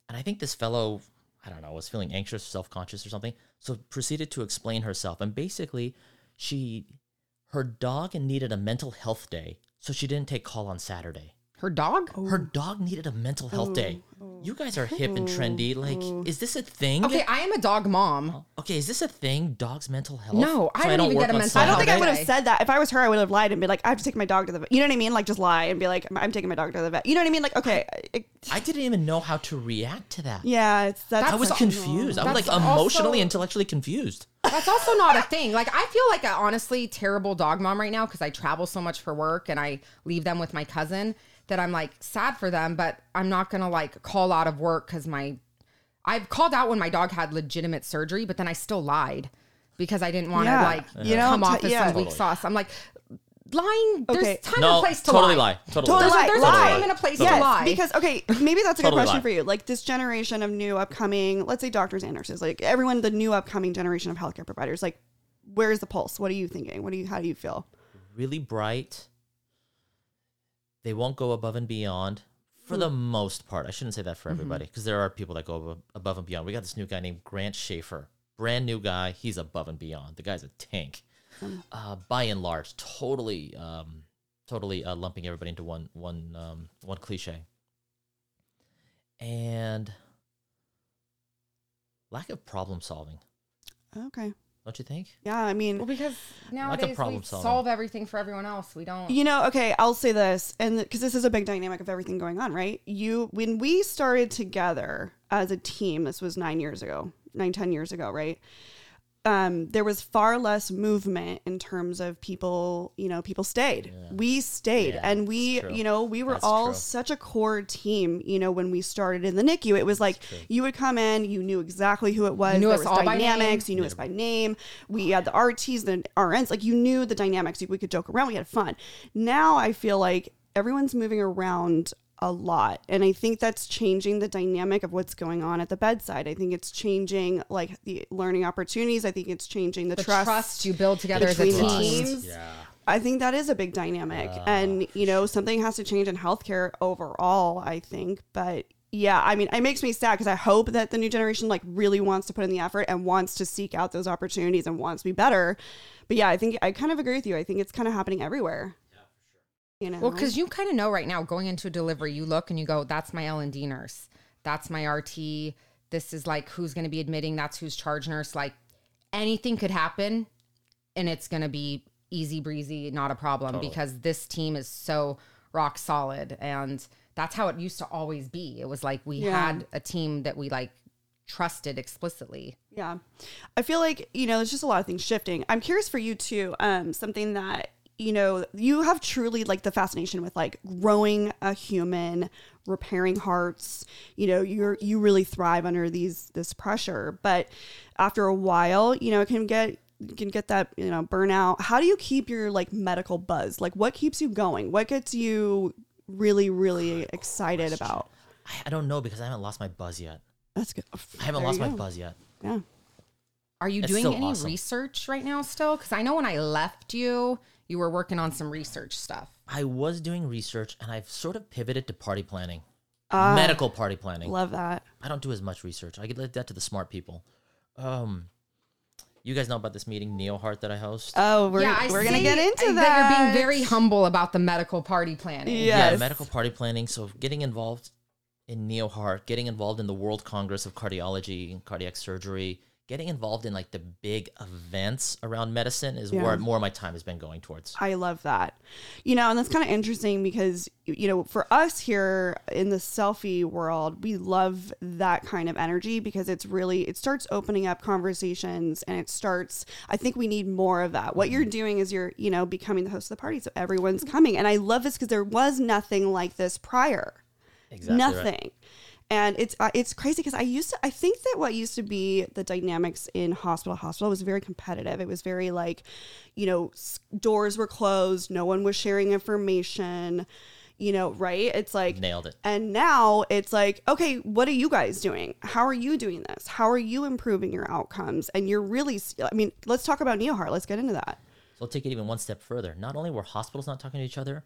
And I think this fellow, I don't know, was feeling anxious, self conscious or something. So proceeded to explain herself. And basically, she, her dog needed a mental health day. So she didn't take call on Saturday. Her dog? Her dog needed a mental health day. You guys are hip and trendy. Like, is this a thing? Okay, I am a dog mom. Oh, okay, is this a thing? Dog's mental health. No, I don't even get a on mental I don't think I would have said that. If I was her, I would have lied and be like, I have to take my dog to the vet. You know what I mean? Like just lie and be like, I'm taking my dog to the vet. You know what I mean? Like, okay. it- I didn't even know how to react to that. yeah, it's that's. I was That's- confused. I was like That's emotionally, also- intellectually confused. That's also not a thing. Like I feel like a honestly terrible dog mom right now because I travel so much for work and I leave them with my cousin that I'm like sad for them, but I'm not gonna like call out of work because my I've called out when my dog had legitimate surgery, but then I still lied because I didn't want to Yeah. like You know, come t- off as yeah. some weak sauce. I'm like lying. There's Okay. time No, and place to lie. totally lie. lie. Totally, Totally There's, lie. a, there's Lie. a time and a place Totally to lie. lie. Because okay, maybe that's a good Totally question lie. for you. Like this generation of new upcoming, let's say doctors and nurses, like everyone, the new upcoming generation of healthcare providers, like where's the pulse? What are you thinking? What do you? How do you feel? really bright. They won't go above and beyond for the most part. I shouldn't say that for everybody because there are people that go above, above and beyond. We got this new guy named Grant Schaefer, brand new guy. He's above and beyond. The guy's a tank. Uh, by and large, totally, um, totally uh, lumping everybody into one, one, um, one cliche. And lack of problem solving, Okay. Don't you think? Yeah, I mean, well, because nowadays we problem solving. solve everything for everyone else. We don't. You know, okay, I'll say this, and because this is a big dynamic of everything going on, right? You, when we started together as a team, this was nine years ago, nine, ten years ago, right? Um, there was far less movement in terms of people, you know, people stayed. We stayed, Yeah, and we, you know, we were That's all true. such a core team. You know, when we started in the NICU, it was like you would come in, you knew exactly who it was. knew there us was all by name. dynamics. You knew us by name. We had the RTs, the RNs. Like you knew the dynamics. We could joke around. We had fun. Now I feel like everyone's moving around a lot, and I think that's changing the dynamic of what's going on at the bedside. I think it's changing like the learning opportunities. I think it's changing the, the trust. trust, you build together as a between team. teams. I think that is a big dynamic. and, you know, something has to change in healthcare overall, I think. But yeah, I mean, it makes me sad because I hope that the new generation like really wants to put in the effort and wants to seek out those opportunities and wants to be better. But yeah, I think I kind of agree with you. I think it's kind of happening everywhere. You know, Well, because you kind of know right now, going into a delivery, you look and you go, "That's my L and D nurse. That's my RT. This is like who's going to be admitting. That's who's charge nurse. Like anything could happen, and it's going to be easy breezy, not a problem because this team is so rock solid, and that's how it used to always be. It was like we Yeah. had a team that we like trusted explicitly. Yeah. I feel like, you know, there's just a lot of things shifting. I'm curious for you too. Um, something that, you know, you have truly like the fascination with like growing a human, repairing hearts. You know, you're you really thrive under these this pressure. But after a while, you know, it can get you can get that, you know, burnout. How do you keep your like medical buzz? Like what keeps you going? What gets you really, really excited about? I, I don't know because I haven't lost my buzz yet. That's good. Oh, I haven't There lost my buzz yet. Yeah. Are you It's doing any awesome. research right now still? Because I know when I left you, you were working on some research stuff. I was doing research and I've sort of pivoted to party planning, Ah. medical party planning. Love that. I don't do as much research. I give that to the smart people. Um, you guys know about this meeting, NeoHeart, that I host. Oh, we're, I we're gonna get into that. that. You're being very humble about the medical party planning. Yeah. yeah, medical party planning. So getting involved in NeoHeart, getting involved in the World Congress of Cardiology and Cardiac Surgery, getting involved in like the big events around medicine is Yeah. where more of my time has been going towards. I love that. You know, and that's kind of interesting because, you know, for us here in the Cellfie world, we love that kind of energy because it's really, it starts opening up conversations and it starts, I think we need more of that. What you're doing is you're, you know, becoming the host of the party. So everyone's coming. And I love this because there was nothing like this prior. Exactly. right. And it's uh, it's crazy because I used to I think that what used to be the dynamics in hospital hospital was very competitive. It was very like, you know, s- doors were closed, no one was sharing information, you know, right? It's like Nailed it. and now it's like, okay, what are you guys doing? How are you doing this? How are you improving your outcomes? And you're really, I mean, let's talk about NeoHeart. Let's get into that. So I'll take it even one step further. Not only were hospitals not talking to each other,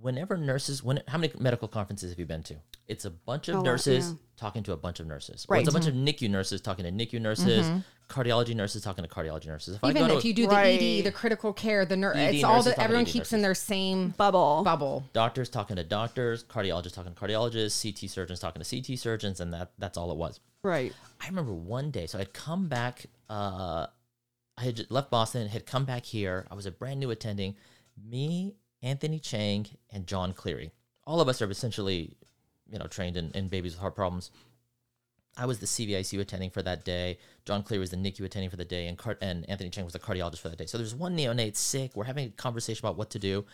whenever nurses, when how many medical conferences have you been to? It's a bunch A of lot, nurses yeah. talking to a bunch of nurses. Or Right. it's a bunch of NICU nurses talking to NICU nurses, cardiology nurses talking to cardiology nurses. If I Even go if to you do the Right. ED, the critical care, the nurse, it's all that everyone ED keeps in their same Bubble. bubble. doctors talking to doctors, cardiologists talking to cardiologists, CT surgeons talking to CT surgeons, and that that's all it was. Right. I remember one day, so I'd come back. Uh, I had left Boston, had come back here. I was a brand new attending. Me, Anthony Chang, and John Cleary. All of us are essentially, you know, trained in, in babies with heart problems. I was the CVICU attending for that day. John Cleary was the NICU attending for the day, and Car- and Anthony Chang was the cardiologist for that day. So there's one neonate sick. We're having a conversation about what to do,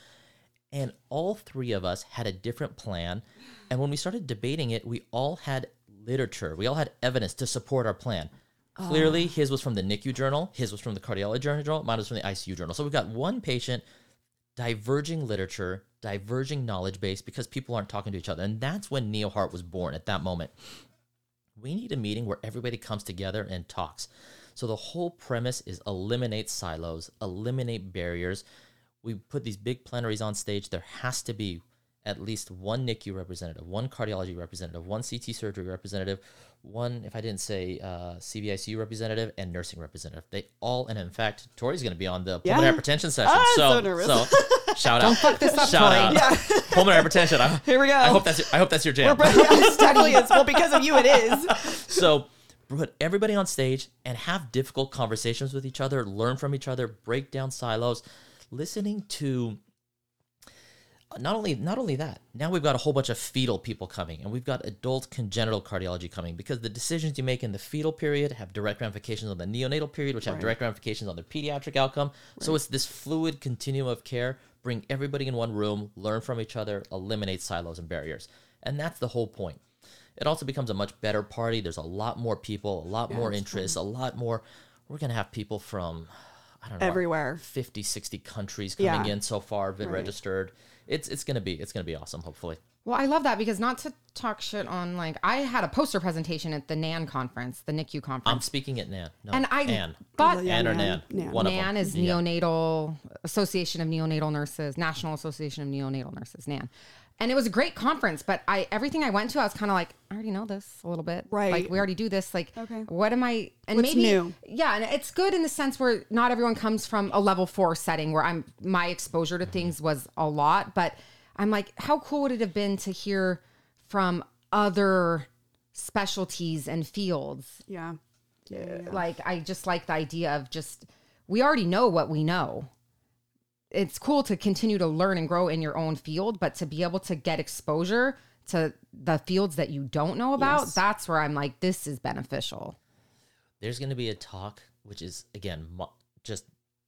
and all three of us had a different plan. And when we started debating it, we all had literature. We all had evidence to support our plan. Clearly, ah. his was from the NICU journal. His was from the cardiology journal. Mine was from the ICU journal. So we've got one patient diverging literature, diverging knowledge base because people aren't talking to each other. And that's when NeoHeart was born at that moment. We need a meeting where everybody comes together and talks. So the whole premise is eliminate silos, eliminate barriers. We put these big plenaries on stage. There has to be at least one NICU representative, one cardiology representative, one CT surgery representative, one, if I didn't say uh, CVICU representative, and nursing representative. They all, and in fact, Tori's going to be on the Yeah. pulmonary hypertension session. Ah, so, so so shout out. Don't fuck this up, shout Tori. out. Pulmonary hypertension. I, Here we go. I hope that's I hope that's your jam. Yes, definitely is. Well, because of you, it is. So put everybody on stage and have difficult conversations with each other, learn from each other, break down silos, listening to not only not only that now we've got a whole bunch of fetal people coming and we've got adult congenital cardiology coming because the decisions you make in the fetal period have direct ramifications on the neonatal period which have direct ramifications on the pediatric outcome. So it's this fluid continuum of care bring everybody in one room learn from each other eliminate silos and barriers. And that's the whole point. It also becomes a much better party. There's a lot more people a lot more interests a lot more. We're going to have people from i don't know Everywhere. 50 60 countries coming Yeah. in so far been Right. registered it's it's gonna be it's gonna be awesome hopefully Well, I love that because not to talk shit on like I had a poster presentation at the NANN conference, the NICU conference. i'm speaking at nan no and I Ann. thought Yeah, Ann or Nan. nan, Nan. one NAN of them is Yeah. Neonatal Association of Neonatal Nurses, National Association of Neonatal Nurses, NANN. And it was a great conference, but I everything I went to, I was kind of like, I already know this a little bit. Right. Like we already do this. Like, Okay. what am I? And What's maybe new? Yeah, and it's good in the sense where not everyone comes from a level four setting where I'm my exposure to things was a lot, but I'm like, how cool would it have been to hear from other specialties and fields Yeah. Uh, yeah. yeah, yeah. like I just like the idea of just we already know what we know. It's cool to continue to learn and grow in your own field, but to be able to get exposure to the fields that you don't know about, Yes. that's where I'm like this is beneficial. there's gonna be a talk which is again just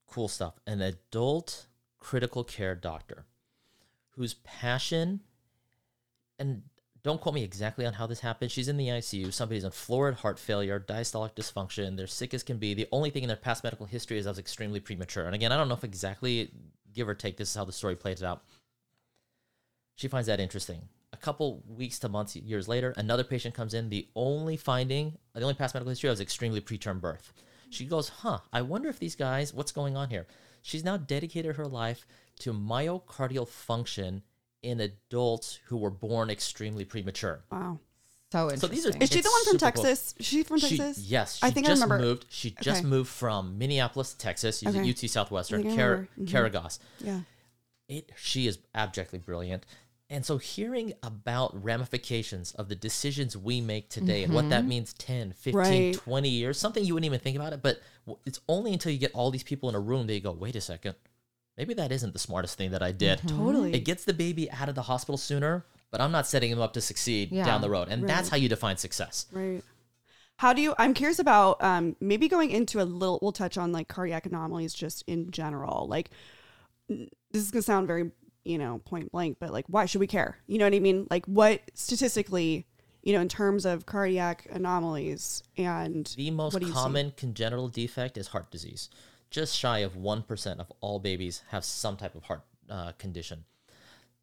cool stuff an adult critical care doctor whose passion and don't quote me exactly on how this happened. She's in the ICU. Somebody's on florid heart failure, diastolic dysfunction. They're sick as can be. The only thing in their past medical history is I was extremely premature. And again, I don't know if exactly, give or take, this is how the story plays out. She finds that interesting. A couple weeks to months, years later, another patient comes in. The only finding, the only past medical history I was extremely preterm birth. She goes, huh, I wonder if these guys, what's going on here? She's now dedicated her life to myocardial function in adults who were born extremely premature. Wow. So So interesting. these are Is she the It's one from super cool. Texas? Is she from She, Texas? yes, she I think I remember. moved. She just moved from Minneapolis, Texas. She's Okay. at UT Southwestern, I think I Car- remember. Mhm. Caragos. Yeah. It. She is abjectly brilliant. And so hearing about ramifications of the decisions we make today and what that means 10, 15, Right. 20 years, something you wouldn't even think about it, but it's only until you get all these people in a room that you go, wait a second, maybe that isn't the smartest thing that I did. Totally. It gets the baby out of the hospital sooner, but I'm not setting him up to succeed Yeah. down the road. And that's how you define success. Right. How do you? I'm curious about um, maybe going into a little. We'll touch on like cardiac anomalies just in general. Like this is gonna sound very you know point blank, but like why should we care? You know what I mean? Like what statistically, you know, in terms of cardiac anomalies and The most you see? common congenital defect is heart disease. Just shy of 1% of all babies have some type of heart uh, condition.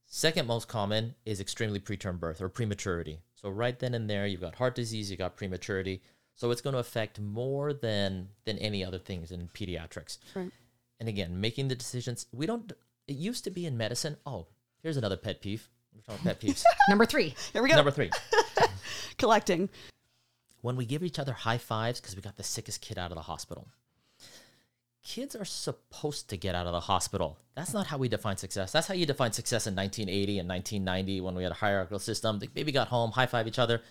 Second most common is extremely preterm birth or prematurity. So right then and there, you've got heart disease, you've got prematurity. So it's going to affect more than than any other things in pediatrics. Right. And again, making the decisions. We don't. It used to be in medicine. Oh, here's another pet peeve. We're talking pet peeves. Number three. Here we go. Number three. collecting. when we give each other high fives because we got the sickest kid out of the hospital. Kids are supposed to get out of the hospital. That's not how we define success. That's how you define success in 1980 and 1990 when we had a hierarchical system. The baby got home, high five each other.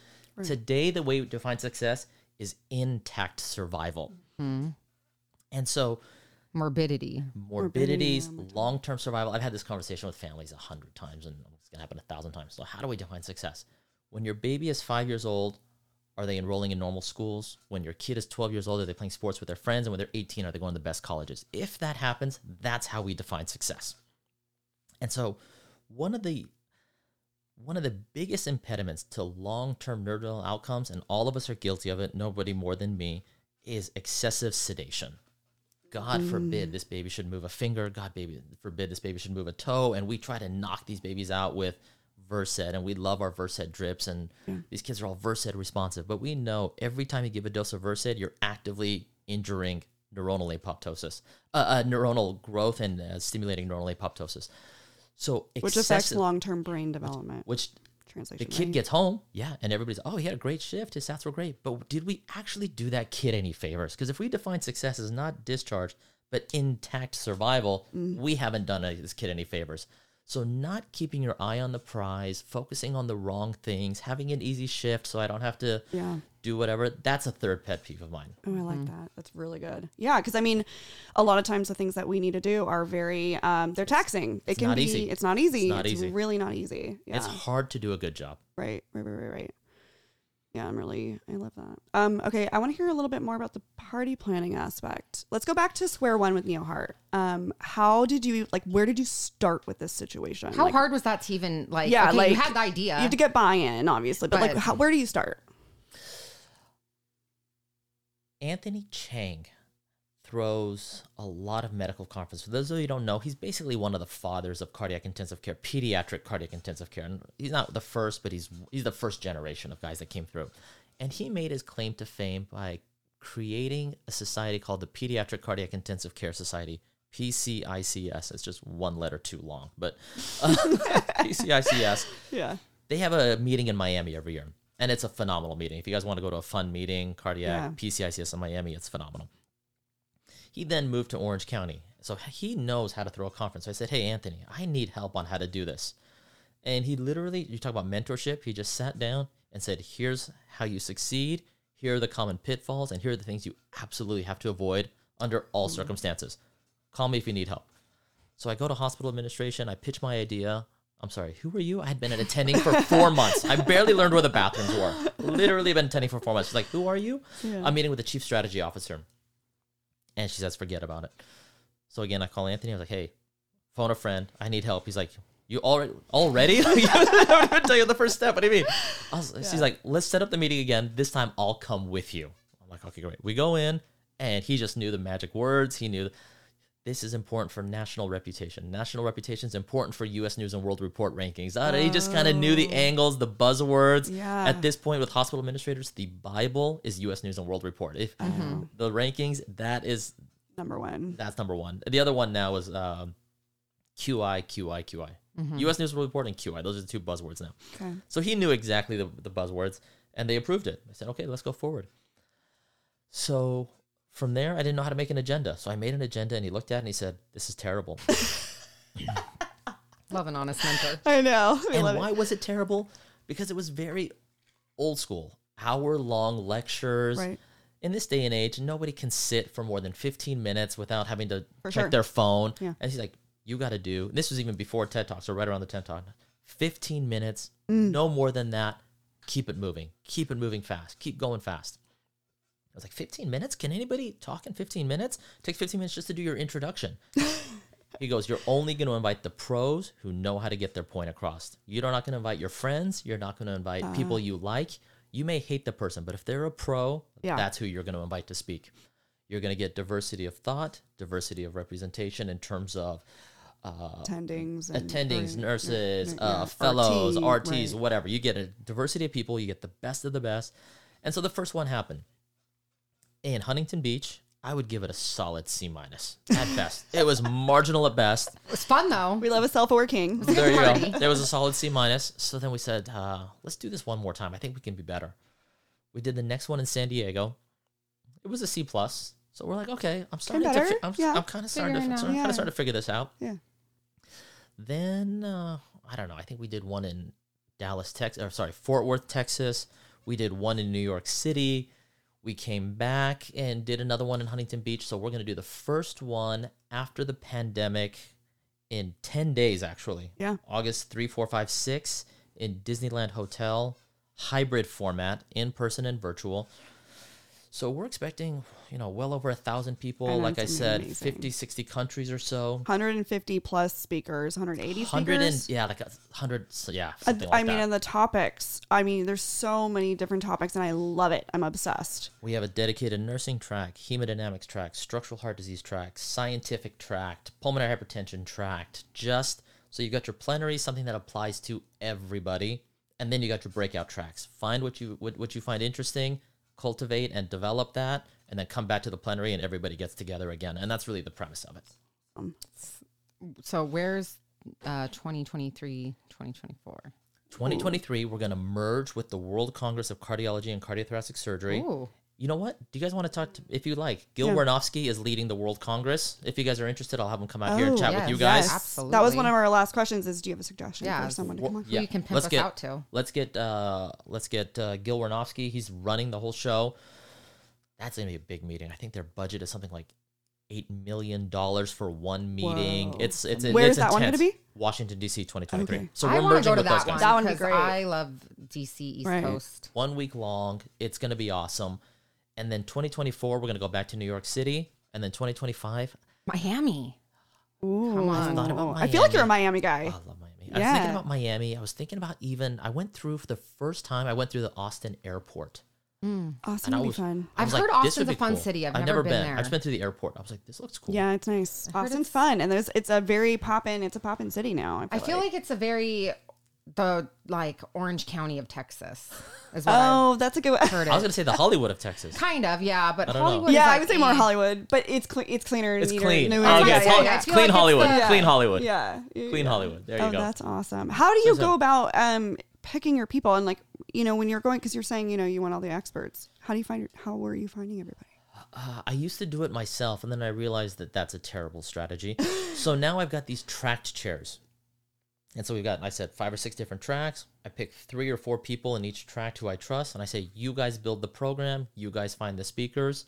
Today, the way we define success is intact survival. Hmm. And so, Morbidity. morbidities, long term survival. I've had this conversation with families a hundred times and it's going to happen a thousand times. So, how do we define success? When your baby is five years old, are they enrolling in normal schools? When your kid is 12 years old, are they playing sports with their friends? And when they're 18, are they going to the best colleges? If that happens, that's how we define success. And so, one of the one of the biggest impediments to long-term neuronal outcomes, and all of us are guilty of it, nobody more than me, is excessive sedation. God forbid mm. this baby should move a finger. God baby forbid this baby should move a toe. And we try to knock these babies out with Versed, and we love our Versed drips, and these kids are all Versed responsive. But we know every time you give a dose of Versed, you're actively injuring neuronal apoptosis, uh, uh, neuronal growth, and uh, stimulating neuronal apoptosis. So which affects long term brain development. which translation. the kid right? gets home, yeah, and everybody's, oh, he had a great shift. His stats were great. But did we actually do that kid any favors? Because if we define success as not discharge, but intact survival, Mm. we haven't done any- this kid any favors. So, not keeping your eye on the prize, focusing on the wrong things, having an easy shift so I don't have to Yeah. do whatever, that's a third pet peeve of mine. Oh, I like that. That's really good. Yeah, because I mean, a lot of times the things that we need to do are very um, they're taxing. It can not be. easy. It's not easy. It's not easy. really not easy. Yeah. It's hard to do a good job. right. Right. Right. Right. Right. Yeah, I'm really. I love that. Um. Okay, I want to hear a little bit more about the party planning aspect. Let's go back to square one with NeoHeart. Um. How did you like? Where did you start with this situation? How Like, hard was that to even like? Yeah, okay, like you had the idea. You have to get buy-in, obviously, but, like, how, where do you start? Anthony Chang throws a lot of medical conferences. For those of you who don't know, he's basically one of the fathers of cardiac intensive care, pediatric cardiac intensive care. And he's not the first, but he's he's the first generation of guys that came through. And he made his claim to fame by creating a society called the Pediatric Cardiac Intensive Care Society, PCICS. It's just one letter too long, but uh, PCICS Yeah. they have a meeting in Miami every year, and it's a phenomenal meeting. If you guys want to go to a fun meeting, cardiac PCICS in Miami, it's phenomenal. He then moved to Orange County, so he knows how to throw a conference. So I said, "Hey, Anthony, I need help on how to do this." And he literally, you talk about mentorship. He just sat down and said, "Here's how you succeed. Here are the common pitfalls, and here are the things you absolutely have to avoid under all mm-hmm. circumstances. Call me if you need help." So I go to hospital administration. I pitch my idea. I'm sorry, who were you? I had been an attending for four months. I barely learned where the bathrooms were. Literally been attending for four months. She's like, who are you? I'm meeting with the chief strategy officer. And she says, forget about it. So again, I call Anthony. I was like, hey, phone a friend. I need help. He's like, you already already? I even tell you the first step. What do you mean? Was, She's like, let's set up the meeting again. This time I'll come with you. I'm like, okay, great. We go in, and he just knew the magic words. He knew this is important for national reputation. National reputation is important for U.S. News and World Report rankings. Uh, He just kind of knew the angles, the buzzwords. Yeah. At this point, with hospital administrators, the Bible is U.S. News and World Report. If the rankings, that is Number one. that's number one. The other one now is um, QI, QI, QI. U.S. News and World Report and QI. Those are the two buzzwords now. Okay. So he knew exactly the, the buzzwords, and they approved it. I said, okay, let's go forward. So from there, I didn't know how to make an agenda. So I made an agenda, and he looked at it and he said, this is terrible. Love an honest mentor. I know. I and why it. was it terrible? Because it was very old school, hour long lectures. Right. In this day and age, nobody can sit for more than 15 minutes without having to For check sure. their phone. Yeah. And he's like, you got to do, this was even before TED Talks or right around the TED Talk, 15 minutes, Mm. no more than that. Keep it moving. Keep it moving fast. Keep going fast. I was like, 15 minutes? Can anybody talk in 15 minutes? It takes 15 minutes just to do your introduction. He goes, You're only going to invite the pros who know how to get their point across. You're not going to invite your friends. You're not going to invite people you like. You may hate the person, but if they're a pro, Yeah. that's who you're going to invite to speak. You're going to get diversity of thought, diversity of representation in terms of attendings, and, attendings, or- nurses, yeah, uh, fellows, RT, RTs, right. whatever. You get a diversity of people. You get the best of the best. And so the first one happened in Huntington Beach. I would give it a solid C minus at best. it was marginal at best. It was fun though. We love a self-aware king. There you go. There was a solid C minus. So then we said, uh, let's do this one more time. I think we can be better. We did the next one in San Diego. It was a C plus. So we're like, okay, I'm starting to. Fi- I'm, Yeah. I'm kind of starting to. Figuring I'm out. kind of starting to figure this out. Yeah. Then uh, I don't know. I think we did one in Dallas, Texas. Or sorry, Fort Worth, Texas. We did one in New York City. We came back and did another one in Huntington Beach. So we're going to do the first one after the pandemic in 10 days, actually. Yeah. August 3, 4, 5, 6 in Disneyland Hotel, hybrid format, in person and virtual. So we're expecting, you know, well over a thousand people. I like I said, amazing. 50, 60 countries or so. 150 plus speakers, 180 Hundred and speakers. yeah, like a hundred. So yeah, Uh, something I mean, and the topics. I mean, there's so many different topics, and I love it. I'm obsessed. we have a dedicated nursing track, hemodynamics track, structural heart disease track, scientific tract, pulmonary hypertension tract. Just so you've got your plenary, something that applies to everybody, and then you got your breakout tracks. Find what you what, what you find interesting, cultivate and develop that, and then come back to the plenary, and everybody gets together again. And that's really the premise of it. So where's uh 2023, 2024? 2023, we're going to merge with the World Congress of Cardiology and Cardiothoracic Surgery. Ooh. You know what? Do you guys want to talk to, if you like? Gil Wernovsky is leading the World Congress. If you guys are interested, I'll have him come out here and Oh, chat yes, with you guys. yes. That was one of our last questions. Is do you have a suggestion Yeah, for someone to Well, come on? Who you can pimp let's us get, out to. Let's get uh let's get uh, Gil Wernovsky. He's running the whole show. That's gonna be a big meeting. I think their budget is something like eight million dollars for one meeting. Whoa. It's it's Where it's is that one gonna be? Washington D.C. 2023. Okay. So we're want to merging go to with those that guys. one. That would be 'cause great. I love DC East Right. Coast. one week long. It's going to be awesome. And then 2024, we're going to go back to New York City. And then 2025, Miami. Ooh, Come on. thought about I feel like you're a Miami. Miami guy. oh, I love Miami. I was Yeah. thinking about Miami. I was thinking about even, I went through for the first time, I went through the Austin airport. Mm. Austin And I would be was, fun. I I've was like, heard this Austin's would a be fun cool. city. I've I've never never been been. there. I just been through the airport. I was like, this looks cool. Yeah, it's nice. heard Austin's it's- fun, and there's it's a very poppin'. It's a poppin' city now. I I feel, feel like. it's a very the like Orange County of Texas is what I've Oh, that's a good one. heard. I was It. going to say the Hollywood of Texas. Kind of, yeah, but I don't know. Hollywood. yeah, is I like, would say more eh. Hollywood, but it's cle- it's cleaner. It's neater, clean. newer. Oh, yeah, okay. yeah, It's yeah, Hol- yeah. I it's feel clean like it's Hollywood. the- Clean Hollywood. Yeah, Clean yeah. Hollywood. There oh, you go. that's awesome. How do you So- go about um picking your people and like you know when you're going because you're saying you know you want all the experts. How do you find how were you finding everybody? Uh, I used to do it myself, and then I realized that that's a terrible strategy. so now I've got these tracked chairs. And so we've got, I said, five or six different tracks. I pick three or four people in each track who I trust, and I say, you guys build the program, you guys find the speakers.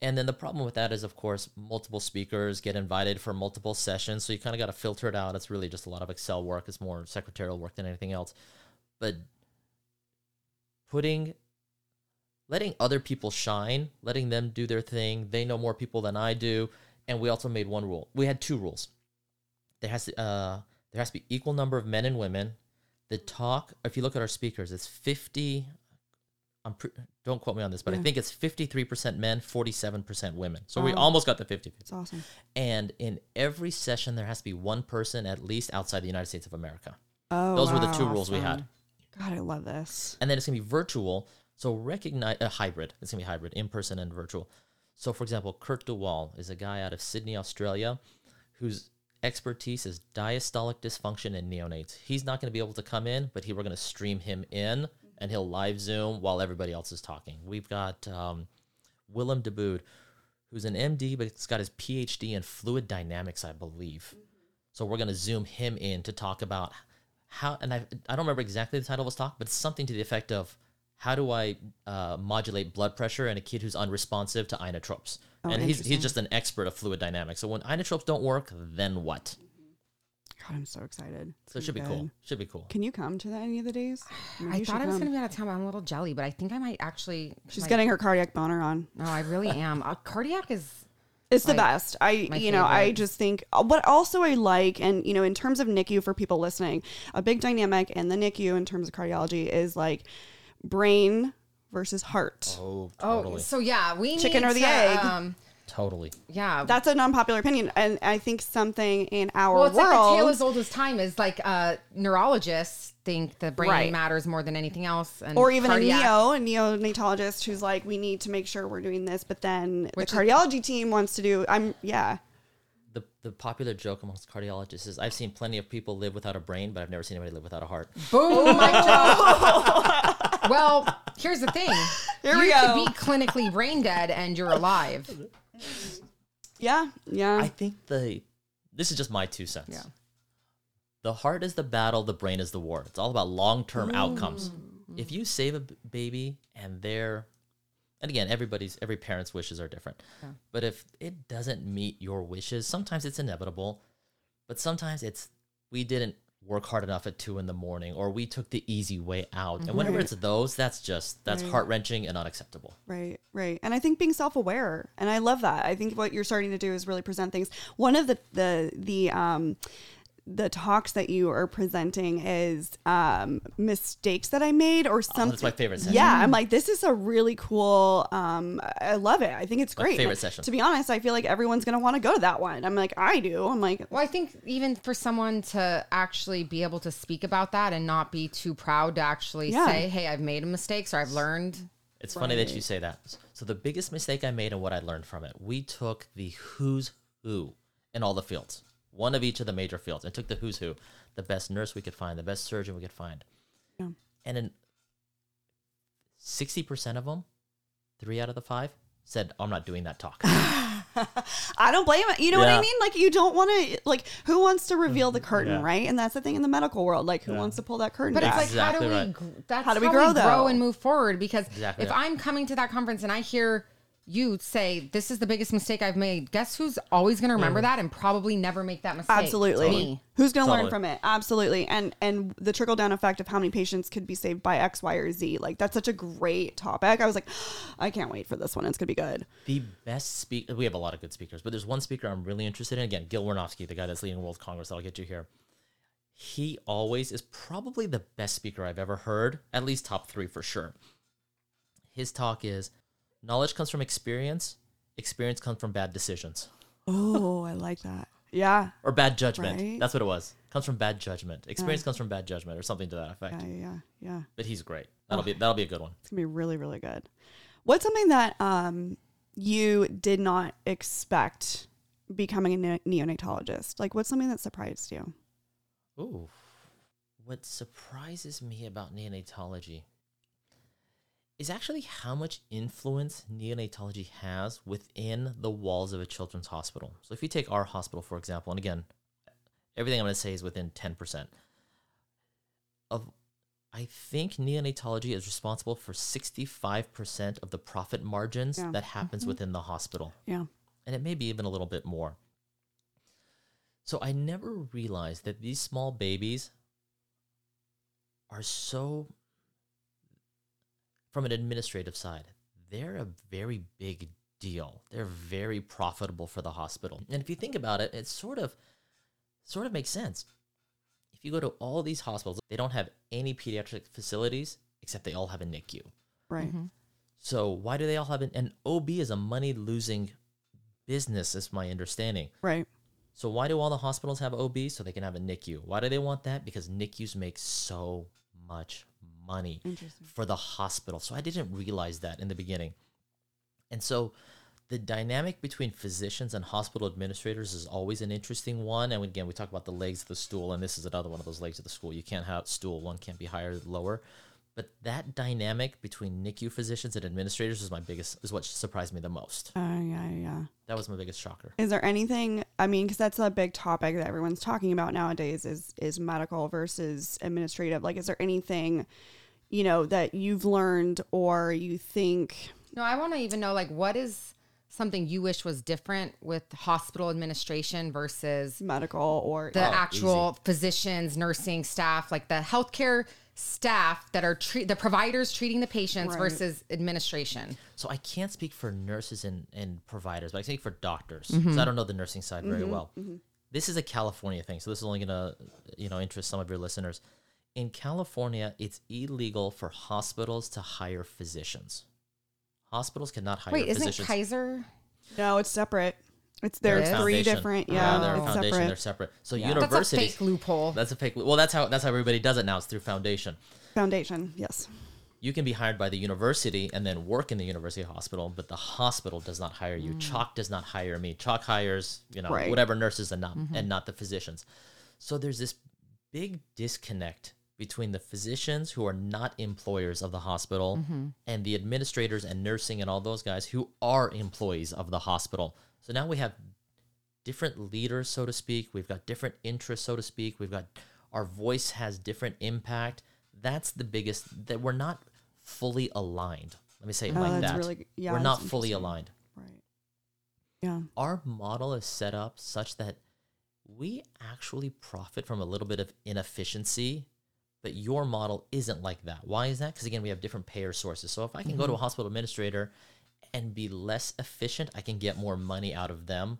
And then the problem with that is, of course, multiple speakers get invited for multiple sessions. So you kind of got to filter it out. It's really just a lot of Excel work, it's more secretarial work than anything else. But putting letting other people shine, letting them do their thing. They know more people than I do, and we also made one rule. We had two rules. There has to uh, there has to be equal number of men and women. The talk, if you look at our speakers, it's fifty. I'm pre- don't quote me on this, but I think it's fifty three percent men, forty seven percent women. So we almost got the 50 It's awesome. And in every session, there has to be one person at least outside the United States of America. Oh, Those were the wow. two rules we had God, I love this. and then it's gonna be virtual. So recognize a uh, hybrid. It's gonna be hybrid, in person and virtual. So for example, Koert de Waal is a guy out of Sydney, Australia, whose expertise is diastolic dysfunction in neonates. He's not gonna be able to come in, but he we're gonna stream him in, and he'll live Zoom while everybody else is talking. We've got um, Willem de Boode, who's an MD, but he's got his PhD in fluid dynamics, I believe. So we're going to zoom him in to talk about how, and I, I don't remember exactly the title of his talk, but it's something to the effect of how do I uh, modulate blood pressure in a kid who's unresponsive to inotropes? And he's, he's just an expert of fluid dynamics. So when inotropes don't work, then what? God, I'm so excited. So it should be cool. Should be cool. Can you come to that any of the days? Maybe I you should thought I was come. going to be out of town, but I'm a little jelly. But I think I might actually. She's might- getting her cardiac boner on. No, I really am. Uh, cardiac is. It's the Like, best. I, my you know, I just think uh, what also I like, and you know, in terms of NICU for people listening, a big dynamic in the NICU in terms of cardiology is like brain versus heart. Oh, Oh, totally. so yeah, we Chicken need or the to, egg? Um, totally. yeah, That's an unpopular opinion, and I think something in our well, it's like the world, tale as old as time. Is like uh, neurologists think the brain Right. matters more than anything else, and or even cardiac- a neo, a neonatologist who's like, we need to make sure we're doing this, but then Which the cardiology team wants to do. I'm yeah. The, the popular joke amongst cardiologists is I've seen plenty of people live without a brain, but I've never seen anybody live without a heart. Boom, My drop. well, here's the thing. Here you we could be clinically brain dead and you're alive. Yeah, yeah. I think the this is just my two cents. Yeah. The heart is the battle, the brain is the war. It's all about long term outcomes. If you save a b- baby and they're, and again, everybody's every parent's wishes are different. Yeah. But if it doesn't meet your wishes, sometimes it's inevitable. But sometimes it's we didn't work hard enough at two in the morning, or we took the easy way out. And whenever Right. it's those, that's just that's Right. heart wrenching and unacceptable. Right, right. And I think being self-aware, and I love that. I think what you're starting to do is really present things. One of the the the um the talks that you are presenting is um mistakes that I made or something. Oh, that's my favorite session. Yeah, I'm like this is a really cool um I love it. I think it's My great. favorite session. To be honest, I feel like everyone's going to want to go to that one. I'm like I do. I'm like Well, I think even for someone to actually be able to speak about that and not be too proud to actually Yeah. say, "Hey, I've made a mistake, or I've learned." It's funny that you say that. So the biggest mistake I made and what I learned from it, we took the who's who in all the fields, one of each of the major fields, and took the who's who, the best nurse we could find, the best surgeon we could find, Yeah. and in sixty percent of them, three out of the five said, "I'm not doing that talk." I don't blame it. You know what I mean? Like you don't want to like who wants to reveal the mm-hmm. curtain, Yeah. right? And that's the thing in the medical world. Like who wants to pull that curtain But back? it's like, how do Exactly we? That's How do we grow, though? and move forward? Because Exactly if right. I'm coming to that conference and I hear you say, "This is the biggest mistake I've made," guess who's always going to remember mm. that and probably never make that mistake? Absolutely. Me. Who's going to learn Totally. from it? Absolutely. And and the trickle down effect of how many patients could be saved by X, Y, or Z. Like that's such a great topic. I was like, I can't wait for this one. It's gonna be good. the best speaker, we have a lot of good speakers, but there's one speaker I'm really interested in. Again, Gil Wernovsky, the guy that's leading World Congress, that'll get you here. He always is probably the best speaker I've ever heard, at least top three for sure. His talk is knowledge comes from experience, experience comes from bad decisions Oh, I like that. Yeah. or bad judgment. Right. That's what it was. Comes from bad judgment. Experience comes from bad judgment or something to that effect. Yeah, yeah, yeah. But he's great. That'll be that'll be a good one. It's gonna be really, really good. What's something that um you did not expect becoming a ne- neonatologist? Like, what's something that surprised you? Ooh. What surprises me about neonatology is actually how much influence neonatology has within the walls of a children's hospital. So if you take our hospital, for example, and again, everything I'm going to say is within 10% of I think neonatology is responsible for 65% of the profit margins Yeah. that happens mm-hmm. within the hospital Yeah. and it may be even a little bit more. So I never realized that these small babies are so, from an administrative side, they're a very big deal. They're very profitable for the hospital. And if you think about it, it sort of, sort of makes sense. If you go to all these hospitals, they don't have any pediatric facilities except they all have a NICU. Right. Mm-hmm. So why do they all have an, an OB is a money losing business, is my understanding. Right. So why do all the hospitals have OB? So they can have a NICU. Why do they want that? Because NICUs make so much money for the hospital. So I didn't realize that in the beginning. And so the dynamic between physicians and hospital administrators is always an interesting one. And again, we talk about the legs of the stool, and this is another one of those legs of the stool. You can't have stool, one can't be higher or lower. But that dynamic between NICU physicians and administrators is my biggest is what surprised me the most. Oh yeah, yeah. That was my biggest shocker. Is there anything? I mean, because that's a big topic that everyone's talking about nowadays. Is is medical versus administrative? Like, is there anything, you know, that you've learned or you think? No, I want to even know like what is something you wish was different with hospital administration versus medical or the Oh, actual physicians, nursing staff, like the healthcare staff that are treat the providers treating the patients Right. versus administration. So I can't speak for nurses and, and providers, but I can speak for doctors mm-hmm. because I don't know the nursing side very mm-hmm. well. Mm-hmm. This is a California thing, so this is only gonna you know interest some of your listeners. In California, it's illegal for hospitals to hire physicians. Hospitals cannot hire Wait, isn't physicians. Kaiser? no, it's separate. It's There there's three different. Ah, yeah, Yeah, they're a it's foundation. separate. They're separate. So university. That's a fake loophole. That's a fake. Well, that's how that's how everybody does it now. It's through foundation. Foundation. Yes. You can be hired by the university and then work in the university hospital, but the hospital does not hire you. Mm. CHOC does not hire me. CHOC hires you know Right. whatever nurses and not mm-hmm. and not the physicians. So there's this big disconnect between the physicians who are not employers of the hospital and the administrators and nursing and all those guys who are employees of the hospital. So now we have different leaders, so to speak. We've got different interests, so to speak. We've got our voice has different impact. That's the biggest that we're not fully aligned. Let me say it Oh, like that. really- yeah, we're not fully aligned. Right. Yeah. Our model is set up such that we actually profit from a little bit of inefficiency, but your model isn't like that. Why is that? Because again, we have different payer sources. So if I can go to a hospital administrator and be less efficient, I can get more money out of them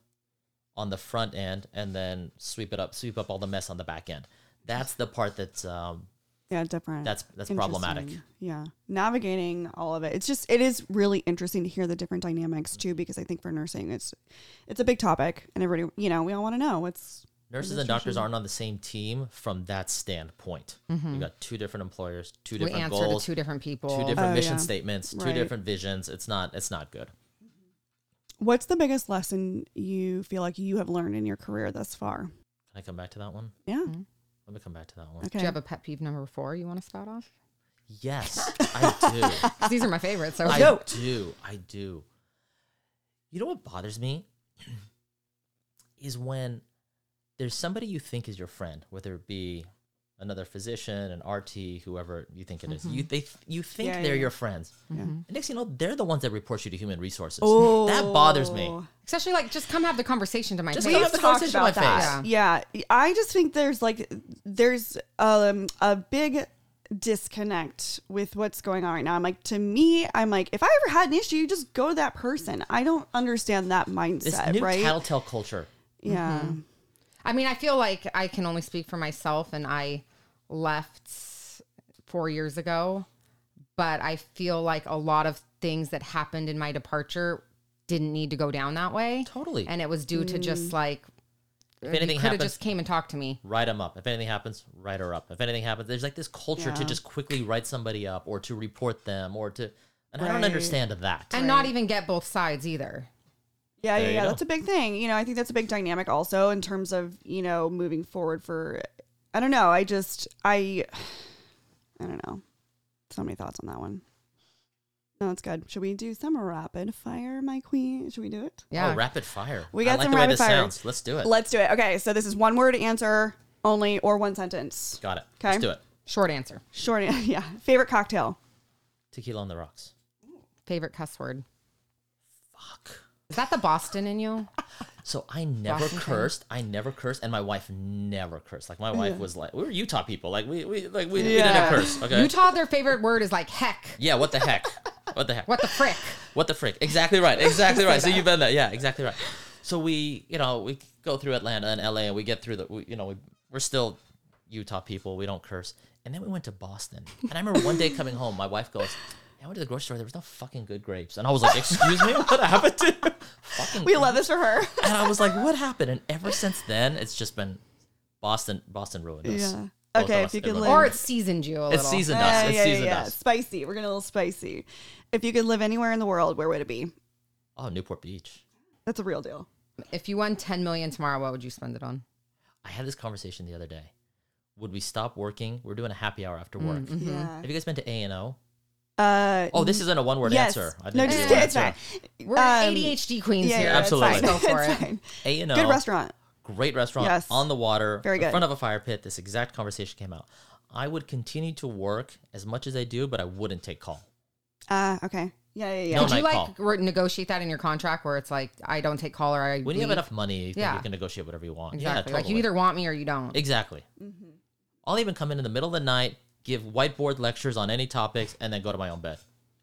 on the front end and then sweep it up, sweep up all the mess on the back end. That's the part that's um, Yeah, different. that's that's problematic. Yeah. Navigating all of it. It's just it is really interesting to hear the different dynamics too because I think for nursing it's it's a big topic and everybody, you know, we all want to know what's Nurses and doctors aren't on the same team from that standpoint. Mm-hmm. You've got two different employers, two We different answer goals, to two different people. two different Oh, mission yeah. statements, two Right. different visions. It's not it's not good. what's the biggest lesson you feel like you have learned in your career thus far? Can I come back to that one? Yeah. Mm-hmm. Let me come back to that one. Okay. Do you have a pet peeve number four you want to spout off? Yes, I do. These are my favorites. So I go. do. I do. You know what bothers me is when there's somebody you think is your friend, whether it be another physician, an RT, whoever you think it is. You mm-hmm. they you think Yeah, they're yeah. your friends. Yeah. Mm-hmm. And next you know, they're the ones that report you to human resources. Oh, That bothers me. especially like just come have the conversation to my Just face. come We've have the conversation about on my that. face. Yeah. I just think there's like there's um a big disconnect with what's going on right now. I'm like to me, I'm like if I ever had an issue, you just go to that person. I don't understand that mindset. This mindset, new right? tattletale culture. yeah. Mm-hmm. I mean, I feel like I can only speak for myself, and I left four years ago, but I feel like a lot of things that happened in my departure didn't need to go down that way. Totally. And it was due to just mm. like, if anything could have happens, just came and talked to me. write them up. If anything happens, write her up. If anything happens, there's like this culture to just quickly write somebody up or to report them or to, and I don't understand that. And not even get both sides either. Yeah, There yeah, yeah. go. That's a big thing. You know, I think that's a big dynamic also in terms of, you know, moving forward for I don't know. I just I I don't know. So many thoughts on that one. No, that's good. Should we do some rapid fire, my queen? Should we do it? Yeah. Oh, rapid fire. We I got like some the way rapid this fire. sounds. Let's do it. Let's do it. Okay, so this is one word answer only or one sentence. Got it. Okay. Let's do it. Short answer. Short yeah. Favorite cocktail. Tequila on the rocks. Favorite cuss word. Fuck. Is that the Boston in you? So I never cursed. I never cursed, and my wife never cursed. Like my wife was like, we were Utah people. Like we, we like we, we Yeah. didn't curse. Okay. Utah, their favorite word is like heck. Yeah. What the heck? What the heck? What the frick? What the frick? Exactly right. Exactly right. So you've been there. Yeah, exactly right. So we, you know, we go through Atlanta and LA and we get through the, we, you know, we, we're still Utah people. We don't curse. And then we went to Boston. And I remember one day coming home, my wife goes, I went to the grocery store. There was no fucking good grapes. And I was like, excuse me? What happened to fucking We love this for her. And I was like, what happened? And ever since then, it's just been Boston, Boston ruined us. Yeah. Both Okay, if you could live- Or it seasoned you a little. It's seasoned Yeah, us. It's yeah, seasoned yeah. us. Spicy. We're getting a little spicy. If you could live anywhere in the world, where would it be? Oh, Newport Beach. That's a real deal. If you won 10 million tomorrow, what would you spend it on? I had this conversation the other day. would we stop working? We're doing a happy hour after work. Mm-hmm. Yeah. Have you guys been to A and O? Uh, Oh, this isn't a one word yes. answer. I No, didn't just kidding. It's fine. We're Um, ADHD queens yeah, here. yeah, It's fine. absolutely. Go for it's it. fine. A and O. Good restaurant. Great restaurant Yes. on the water, Very in good. front of a fire pit. This exact conversation came out. I would continue to work as much as I do, but I wouldn't take call. Uh, okay. Yeah, yeah, yeah. No Did you like call. re- negotiate that in your contract where it's like I don't take call or I When you have enough money, you, Yeah. you can negotiate whatever you want. exactly Yeah, totally. like you either want me or you don't. exactly. Mm-hmm. I'll even come in in the middle of the night, give whiteboard lectures on any topics, and then go to my own bed.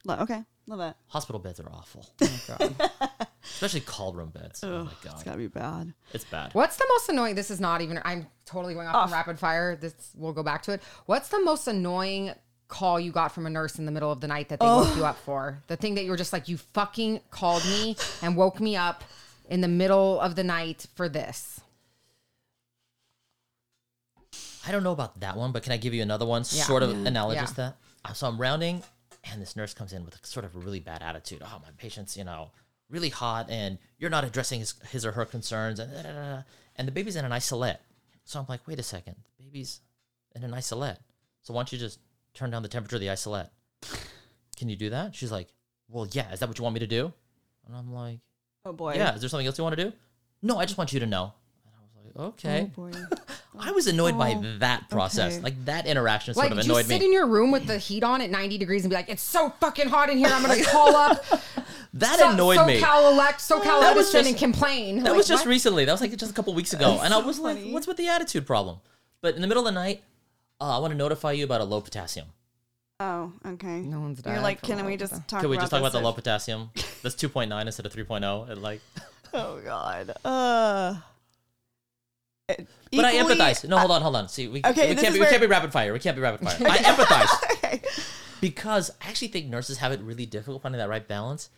Lo- okay. Love it. Hospital beds are awful, Oh, God. especially call room beds. Oh my god, It's gotta be bad. it's bad. What's the most annoying? This is not even. I'm totally going off, Off. on rapid fire. This we'll go back to it. What's the most annoying call you got from a nurse in the middle of the night that they woke you oh. up for? The thing that you were just like, you fucking called me and woke me up in the middle of the night for this. I don't know about that one, but can I give you another one, Yeah. sort of analogous Yeah. to that? Uh, So I'm rounding, and this nurse comes in with a sort of a really bad attitude. Oh, my patient's, you know, really hot, and you're not addressing his, his or her concerns, and da, da, da, da. and the baby's in an isolette. So I'm like, wait a second, the baby's in an isolette. So why don't you just turn down the temperature of the isolette? Can you do that? She's like, well, yeah. Is that what you want me to do? And I'm like, Oh boy. yeah. Is there something else you want to do? No, I just want you to know. And I was like, okay. Oh boy. I was annoyed by Oh, that process. okay. Like that interaction sort Like, of did you annoyed sit me. in your room with the heat on at 90 degrees and be like, "It's so fucking hot in here. I'm gonna call up that so, annoyed me. SoCal elect, SoCal That was Edison, just- and complain." That Like, was just what? recently. That was like just a couple weeks ago, and I was like, "What's with the attitude problem?" But in the middle of the night, uh, I want to notify you about a low potassium. Oh, okay. No one's dying. You're died like, from can we just that. talk? Can we just talk about the this low potassium? That's 2.9 instead of 3.0. And like, Oh God. Uh. But I empathize. No, hold uh, on, hold on. See, we, Okay, we can't be, where- we can't be rapid fire. We can't be rapid fire. I empathize Okay. because I actually think nurses have it really difficult finding that right balance.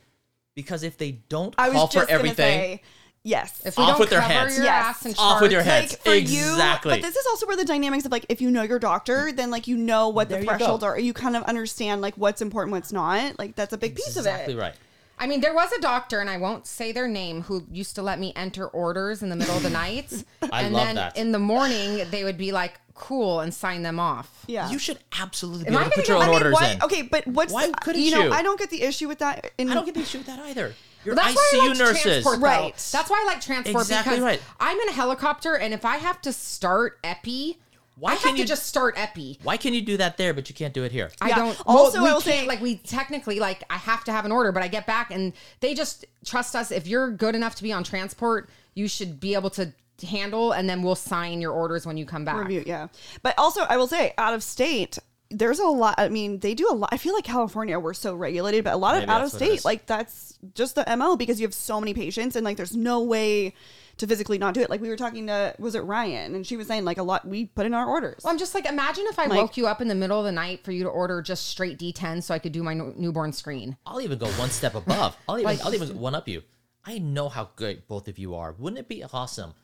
Because if they don't I was call just for everything, Gonna say, yes. If we Off don't with their cover heads. your Yes. ass and Off with your heads. like for exactly. you but this is also where the dynamics of like if you know your doctor mm. then like you know what There the you thresholds are you kind of understand like what's important what's not like that's a big piece exactly of it Exactly right. I mean, there was a doctor, and I won't say their name, who used to let me enter orders in the middle of the night. I and love then that. in the morning, they would be like, cool, and sign them off. yeah You should absolutely be Am able I to gonna put your own I mean, orders what in. okay but what's Why the- couldn't you know you? i don't get the issue with that in I don't get the issue with that either. Your That's why I ICU like nurses. transport, though. Right. That's why I like transport Exactly because right. I'm in a helicopter, and if I have to start epi, Why I can have you- to just start epi. Why can you do that there, but you can't do it here? I Yeah. don't. Also, well, we I will say- like we technically like I have to have an order, but I get back and they just trust us. If you're good enough to be on transport, you should be able to handle, and then we'll sign your orders when you come back. review yeah but also i will say out of state there's a lot i mean they do a lot i feel like california we're so regulated but a lot of Maybe out of that's what it state like that's just the mo because you have so many patients and like there's no way to physically not do it like we were talking to was it ryan and she was saying like a lot we put in our orders Well, I'm just like, imagine if I Like- woke you up in the middle of the night for you to order just straight D10 so I could do my new- newborn screen. I'll even go one step above. I'll even Like- I'll even one up you. I know how good both of you are. Wouldn't it be awesome?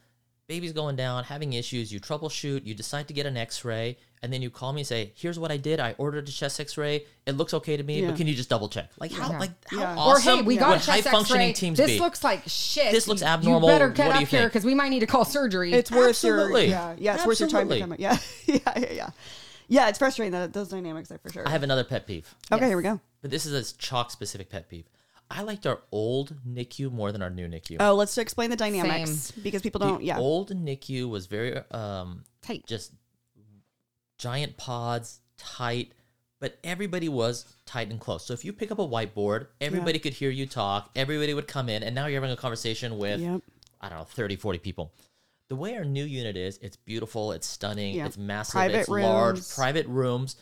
Baby's going down, having issues, you troubleshoot, you decide to get an x-ray, and then you call me and say, Here's what I did. I ordered a chest x-ray. It looks okay to me, Yeah. but can you just double check? Like how Yeah. like how Yeah. awesome or hey, we got would a high chest functioning X-ray. teams This be? looks like shit. This looks abnormal. You better get What up here because we might need to call surgery. it's worth your Absolutely. yeah yeah it's worth your time to Absolutely. come yeah yeah yeah yeah yeah it's frustrating that those dynamics are for sure I have another pet peeve. okay here we go But this is a CHOC specific pet peeve. I liked our old NICU more than our new NICU. oh let's explain the dynamics because people don't yeah old NICU was very um Tight. just giant pods, tight, but everybody was tight and close. So if you pick up a whiteboard, everybody could hear you talk, everybody would come in, and now you're having a conversation with, Yep. I don't know, 30, 40 people. The way our new unit is, it's beautiful, it's stunning, Yeah. it's massive, Private it's large, private rooms.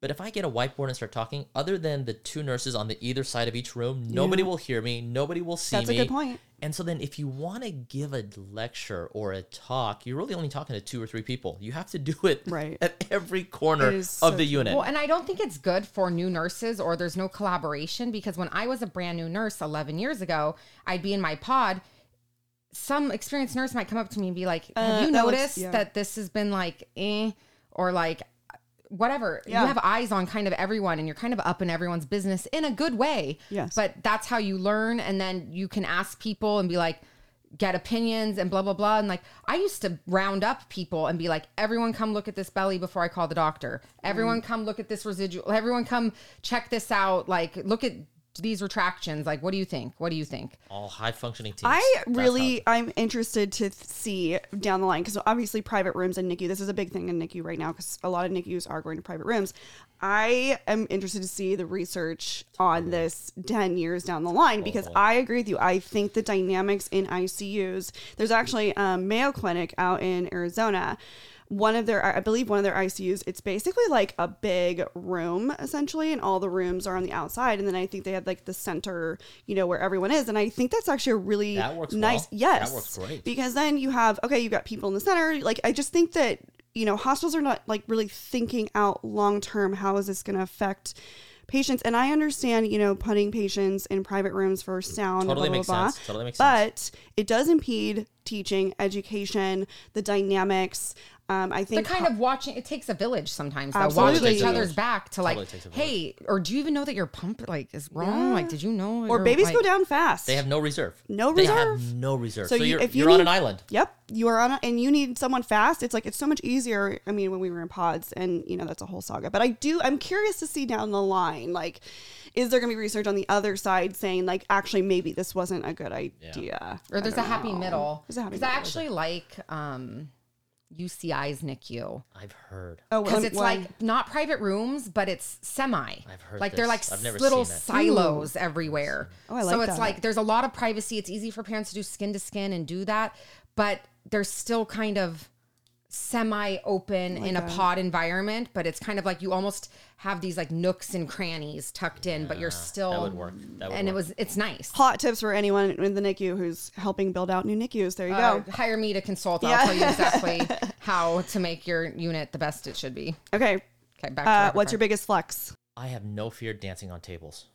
But if I get a whiteboard and start talking, other than the two nurses on the either side of each room, nobody Yeah. will hear me, nobody will see That's a good point. And so then if you want to give a lecture or a talk, you're really only talking to two or three people. You have to do it Right. at every corner of so the unit. Well, and I don't think it's good for new nurses or there's no collaboration because when I was a brand new nurse 11 years ago, I'd be in my pod. Some experienced nurse might come up to me and be like, Have Uh, you that looks- noticed yeah. that this has been like, eh, or like, whatever. Yeah. You have eyes on kind of everyone and you're kind of up in everyone's business in a good way. Yes. But that's how you learn. And then you can ask people and be like, get opinions and blah blah blah and like i used to round up people and be like everyone come look at this belly before i call the doctor everyone mm. come look at this residual everyone come check this out like look at these retractions like what do you think what do you think All high functioning teams. I That's how- really, I'm interested to see down the line because obviously private rooms in NICU, this is a big thing in NICU right now because a lot of NICUs are going to private rooms. I am interested to see the research on this 10 years down the line because I agree with you. I think the dynamics in ICUs, there's actually um, Mayo Clinic out in Arizona. One of their, I believe, one of their ICUs. It's basically like a big room, essentially, and all the rooms are on the outside. And then I think they have like the center, you know, where everyone is. And I think that's actually a really nice. well. Yes, That works great. because then you have okay, you've got people in the center. Like I just think that you know hospitals are not like really thinking out long term. How is this going to affect? Patients and I understand, you know, putting patients in private rooms for sound, Totally blah, makes blah, blah, sense. Totally makes but it does impede teaching, education, the dynamics. Um, I think the think kind of watching it takes a village sometimes though Absolutely. watching each other's back to like takes hey or do you even know that your pump like is wrong Yeah. like did you know or babies like- go down fast. They have no reserve. No They reserve? have no reserve. So So, you- you're, if you you're on an island. Yep, you are on, a, and you need someone fast. It's like it's so much easier. I mean, when we were in pods, and you know that's a whole saga. But I do, I'm curious to see down the line, like, is there going to be research on the other side saying like, actually, maybe this wasn't a good idea, or there's I a don't happy middle There's a happy middle. because I actually like um UCI's NICU I've heard. Oh, because it's one- like not private rooms, but it's semi. I've heard like they're like this. I've never little seen it. silos everywhere. Oh, I like so like it's that. like there's a lot of privacy. It's easy for parents to do skin to skin and do that, but there's still kind of semi open in a pod environment, but it's kind of like you almost have these like nooks and crannies tucked in, but you're still that would work. That would and it was it's nice. hot tips for anyone in the NICU who's helping build out new NICUs. There you Uh, go. hire me to consult. Yeah. I'll tell you exactly how to make your unit the best it should be. Okay, Okay, back to uh, what's fire. your biggest flex? I have no fear dancing on tables.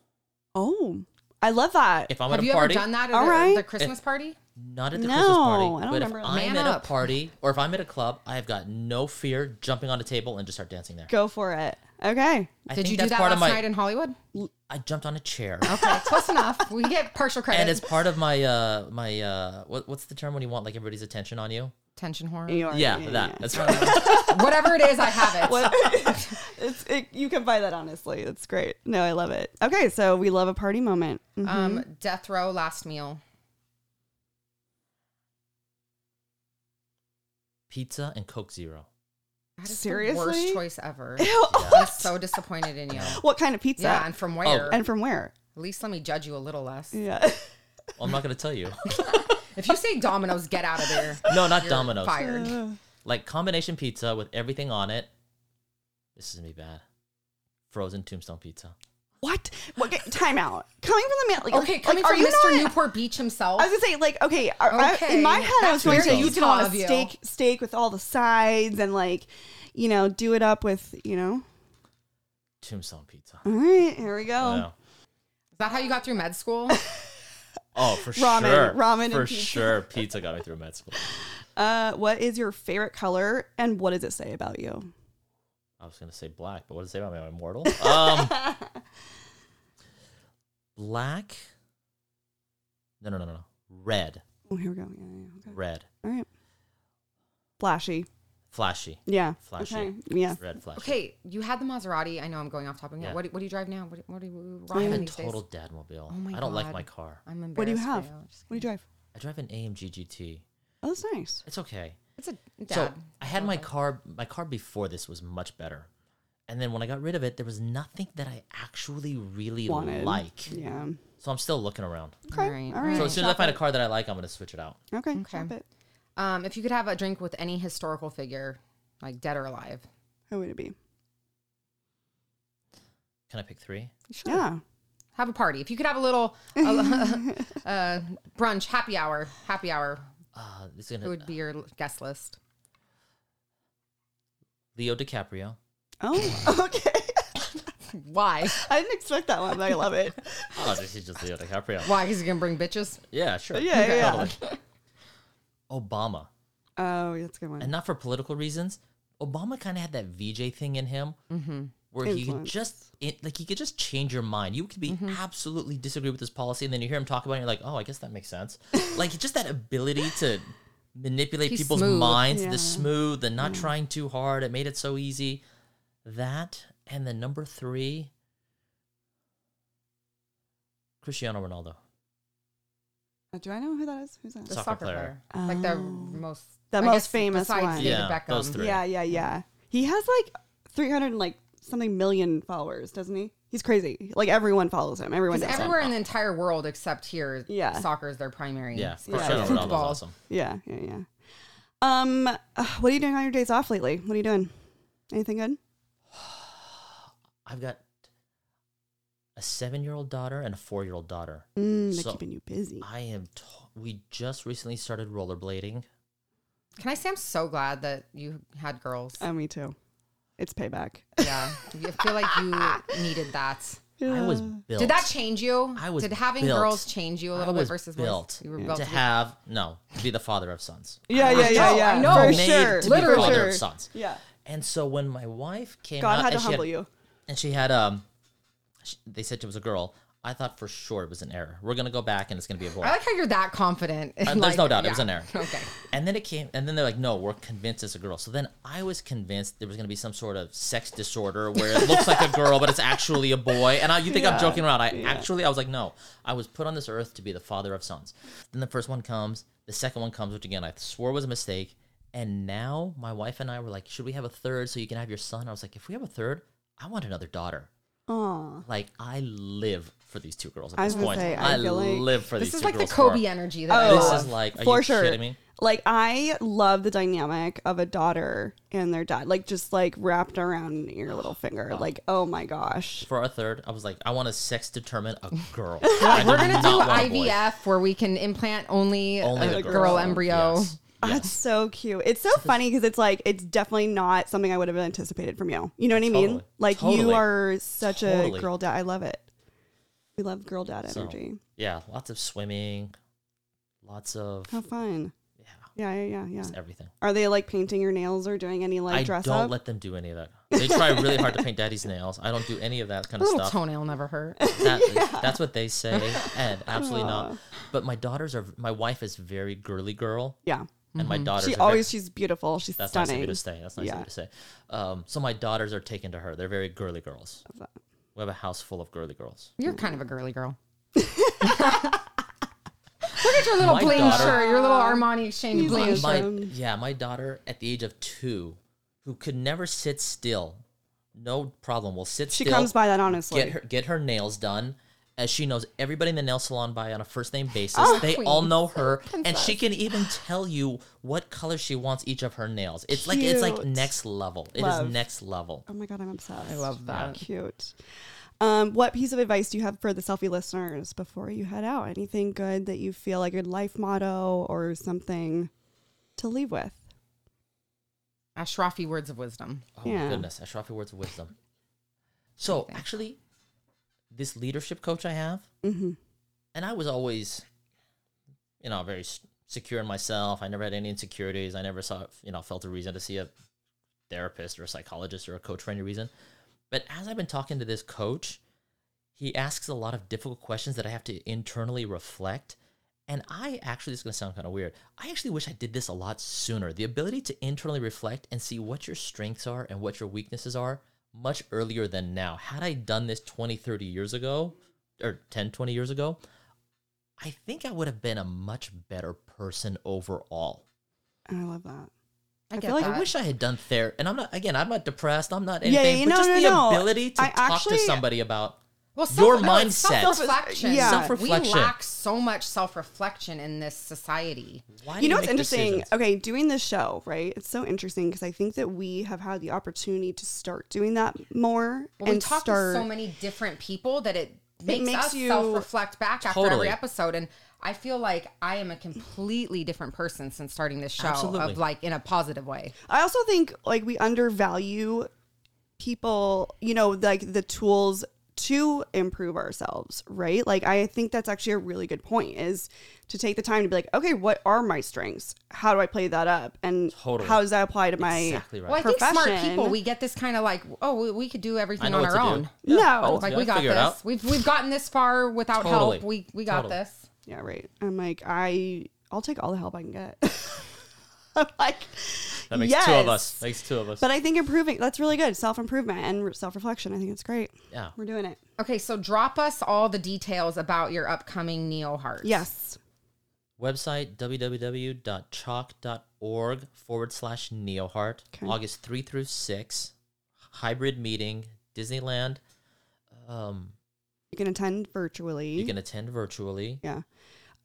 Oh, I love that. If I'm Have at a you party, ever done that at All the, right. the Christmas party? Not at the No, Christmas I party, don't but if remember that. I'm Man at up. a party or if I'm at a club, I have got no fear jumping on a table and just start dancing there. Go for it. Okay. I Did think you do that's that part last of my. night in Hollywood? I jumped on a chair. Okay, close enough. We get partial credit. And it's part of my uh my uh what, what's the term when you want like everybody's attention on you? tension horror. You are- Yeah, that. That's right. Whatever it is, I have it. What- it's it, you can buy that honestly. It's great. No, I love it. Okay, so we love a party moment. Mhm. Um, death row last meal. Pizza and Coke Zero. That is Seriously? the worst choice ever. Ew. I'm so disappointed in you. what kind of pizza? Yeah, and from oh. where? and from where? At least let me judge you a little less. Yeah. Well, I'm not gonna tell you. If you say Domino's, get out of there. No, not You're Domino's. Fired. Uh. Like combination pizza with everything on it. This is gonna be bad. Frozen Tombstone pizza. What? What? Okay, time out. Coming from the man. Like, Okay, like, coming are from you Mr. not- Newport Beach himself. I was gonna say, like, okay, are- I- in my head, I was going to say you can Utah want a steak, steak with all the sides, and like, you know, do it up with, you know. Tombstone pizza. All right, here we go. Yeah. Is that how you got through med school? Oh, for Ramen- sure. ramen and for pizza. sure. Pizza got me through med school. Uh, what is your favorite color, and what does it say about you? I was gonna say black, but what does it say about me? I'm immortal. Um, black. No, no, no, no, no. Red. Oh, here we go. Yeah, yeah, okay. Red. All right. Flashy. Flashy. Yeah. Flashy. Okay. Yeah. Red flashy. Okay, you had the Maserati. I know I'm going off topic. Yeah. What, do- what do you drive now? What, what are you I rocking have a these days? total dadmobile. Oh my I don't like my car. I'm embarrassed. What do you have? Just What do you drive? I drive an AMG GT. Oh, that's nice. It's okay. It's a dad. So I had my car. My car before this was much better, and then when I got rid of it, there was nothing that I actually really Wanted. like. Yeah. So I'm still looking around. Okay. All right, All all right. So as soon as I Shop find a car that I like, I'm gonna switch it out. Okay. Okay. Shop it. Um, if you could have a drink with any historical figure, like dead or alive, Who would it be? Can I pick three? sure. Yeah. Have a party. If you could have a little a, uh, brunch, happy hour, happy hour, Uh, this is gonna would be your guest list? Leo DiCaprio. Oh, okay. Why? I didn't expect that one, but I love it. Oh, this is just Leo DiCaprio. Why? Because you're gonna bring bitches. Yeah, sure. Yeah, yeah. Totally. Obama, Oh, that's a good one. and not for political reasons. Obama kind of had that VJ thing in him, where he could just it, like he could just change your mind. You could be Mm-hmm. absolutely disagree with this policy, and then you hear him talk about it, and you're like, oh, I guess that makes sense. like just that ability to manipulate He's people's smooth. minds, Yeah. the smooth, the not trying too hard. It made it so easy. That and then number three, Cristiano Ronaldo. Uh, Do I know who that is? Who's that? The Soccer soccer, player. player, like the Oh. most, The I most guess famous besides one. Yeah, Beckham. those three. Yeah, yeah, yeah. He has like 300 and like something million followers, doesn't he? He's crazy. Like everyone follows him. Everyone Because knows him. everywhere in the entire world except here, Yeah. soccer is their primary. Yeah, yeah. Ronaldo's Football. awesome. Yeah, yeah, yeah. Um, uh, what are you doing on your days off lately? What are you doing? Anything good? I've got a seven-year-old daughter and a four-year-old daughter. Mm, they're So- keeping you busy. I am. T- we just recently started rollerblading. Can I say I'm so glad that you had girls? Oh, me too. It's payback. yeah, I feel like you needed that. I was built. Did that change you? I was Did having built. girls change you a little was bit versus built, boys? You were built to to have no to be the father of sons. Yeah, yeah, yeah, know, yeah. I know. For Made sure. to be Literally. the father of sons. Yeah. And so when my wife came God out, had to and she humble you. and she had um, she, they said it was a girl. I thought for sure it was an error. We're gonna go back and it's gonna be a boy. I like how you're that confident. Uh, there's no doubt it was an error. Okay. And then it came, and then they're like, no, we're convinced it's a girl. So then I was convinced there was going to be some sort of sex disorder where it looks like a girl, but it's actually a boy. And I, you think Yeah, I'm joking around. I yeah. actually, I was like, no, I was put on this earth to be the father of sons. Then the first one comes, the second one comes, which again, I swore was a mistake. And now my wife and I were like, should we have a third so you can have your son? I was like, if we have a third, I want another daughter. Aw. Like, I live for these two girls at I this was gonna point. say, I I, feel like- live for This these is two like the girls. Kobe for- energy that I Oh, This love. is like, are For you sure. kidding me? Like I love the dynamic of a daughter and their dad, like just like wrapped around your little oh finger. Like, oh my gosh. for our third, I was like, I want to sex determine a girl. Like, I we're gonna do not want a boy. IVF where we can implant only, Only a the girl, girl. embryo. Yes. That's so cute. It's so funny because it's like it's definitely not something I would have anticipated from you. You know what I mean? Totally. Like you Totally. are such a Totally. girl dad. I love it. We love girl dad So, energy. yeah, lots of swimming, lots of How fun. yeah, Yeah, yeah, yeah, yeah. just everything. Are they like painting your nails or doing any like I dress don't up? let them do any of that. They try really hard to paint daddy's nails. I don't do any of that kind A of little stuff. toenail never hurt. That, That's what they say, and absolutely Aw. not. But my daughters are. My wife is very girly girl, yeah. and my daughter. She are very- always she's beautiful. She's That's nice of you to say. That's nice Yeah. of you to say. Um, so my daughters are taken to her. They're very girly girls. That. We have a house full of girly girls. You're kind of a girly girl. Look at your little My bling daughter- shirt, your little Armani exchange He's bling shirt. my yeah, my daughter at the age of two, who could never sit still, no problem, will sit She still. comes by that honestly. get her get her nails done. As she knows everybody in the nail salon by on a first name basis, Oh, they queen. all know her, and she can even tell you what color she wants each of her nails. It's like it's like next level. It is Love. next level. Oh my god, I'm obsessed. I love that. Cute. Um, what piece of advice do you have for the Cellfie listeners before you head out? Anything good that you feel like a life motto or something to leave with? Ashrafi words of wisdom. Oh Yeah. my goodness, Ashrafi words of wisdom. So actually, this leadership coach I have, Mm-hmm. and I was always, you know, very secure in myself. I never had any insecurities. I never saw, you know, felt a reason to see a therapist or a psychologist or a coach for any reason. But as I've been talking to this coach, he asks a lot of difficult questions that I have to internally reflect. And I actually, this is going to sound kind of weird. I actually wish I did this a lot sooner. The ability to internally reflect and see what your strengths are and what your weaknesses are much earlier than now. Had I done this 20, 30 years ago, or 10, 20 years ago, I think I would have been a much better person overall. I love that. I, I get feel like- that. I wish I had done therapy. And I'm not, again, I'm not depressed. I'm not Yeah, anything. yeah, but no, just no, the no. ability to I talk actually- to somebody about Well, Your self- no, it's mindset. self-reflection. Yeah. Self-reflection. We lack so much self-reflection in this society. why do you know you what's interesting? decisions? Okay, doing this show, right? It's so interesting because I think that we have had the opportunity to start doing that more Well, we and talk start. to so many different people that it makes, makes us you- self-reflect back after every episode. And I feel like I am a completely different person since starting this show, Absolutely. of like in a positive way. I also think like we undervalue people, you know, like the tools to improve ourselves, right? Like I think that's actually a really good point is to take the time to be like, okay, what are my strengths? How do I play that up? And Totally. how does that apply to my Exactly right. Well, I think smart people, we get this kind of like, oh, we, we could do everything on our own. Yeah, No. I know what to Like do. we got this. out. We've we've gotten this far without Totally. help. We we got Totally. this. Yeah, right. I'm like, I I'll take all the help I can get. I'm like That makes two of yes. us. Makes two of us. But I think improving that's really good. Self improvement and self reflection. I think it's great. yeah. We're doing it. Okay, so drop us all the details about your upcoming NeoHeart. Yes. Website www.choc.org forward slash neoheart. Okay. August 3 through 6. Hybrid meeting, Disneyland. Um, You can attend virtually. you can attend virtually. yeah.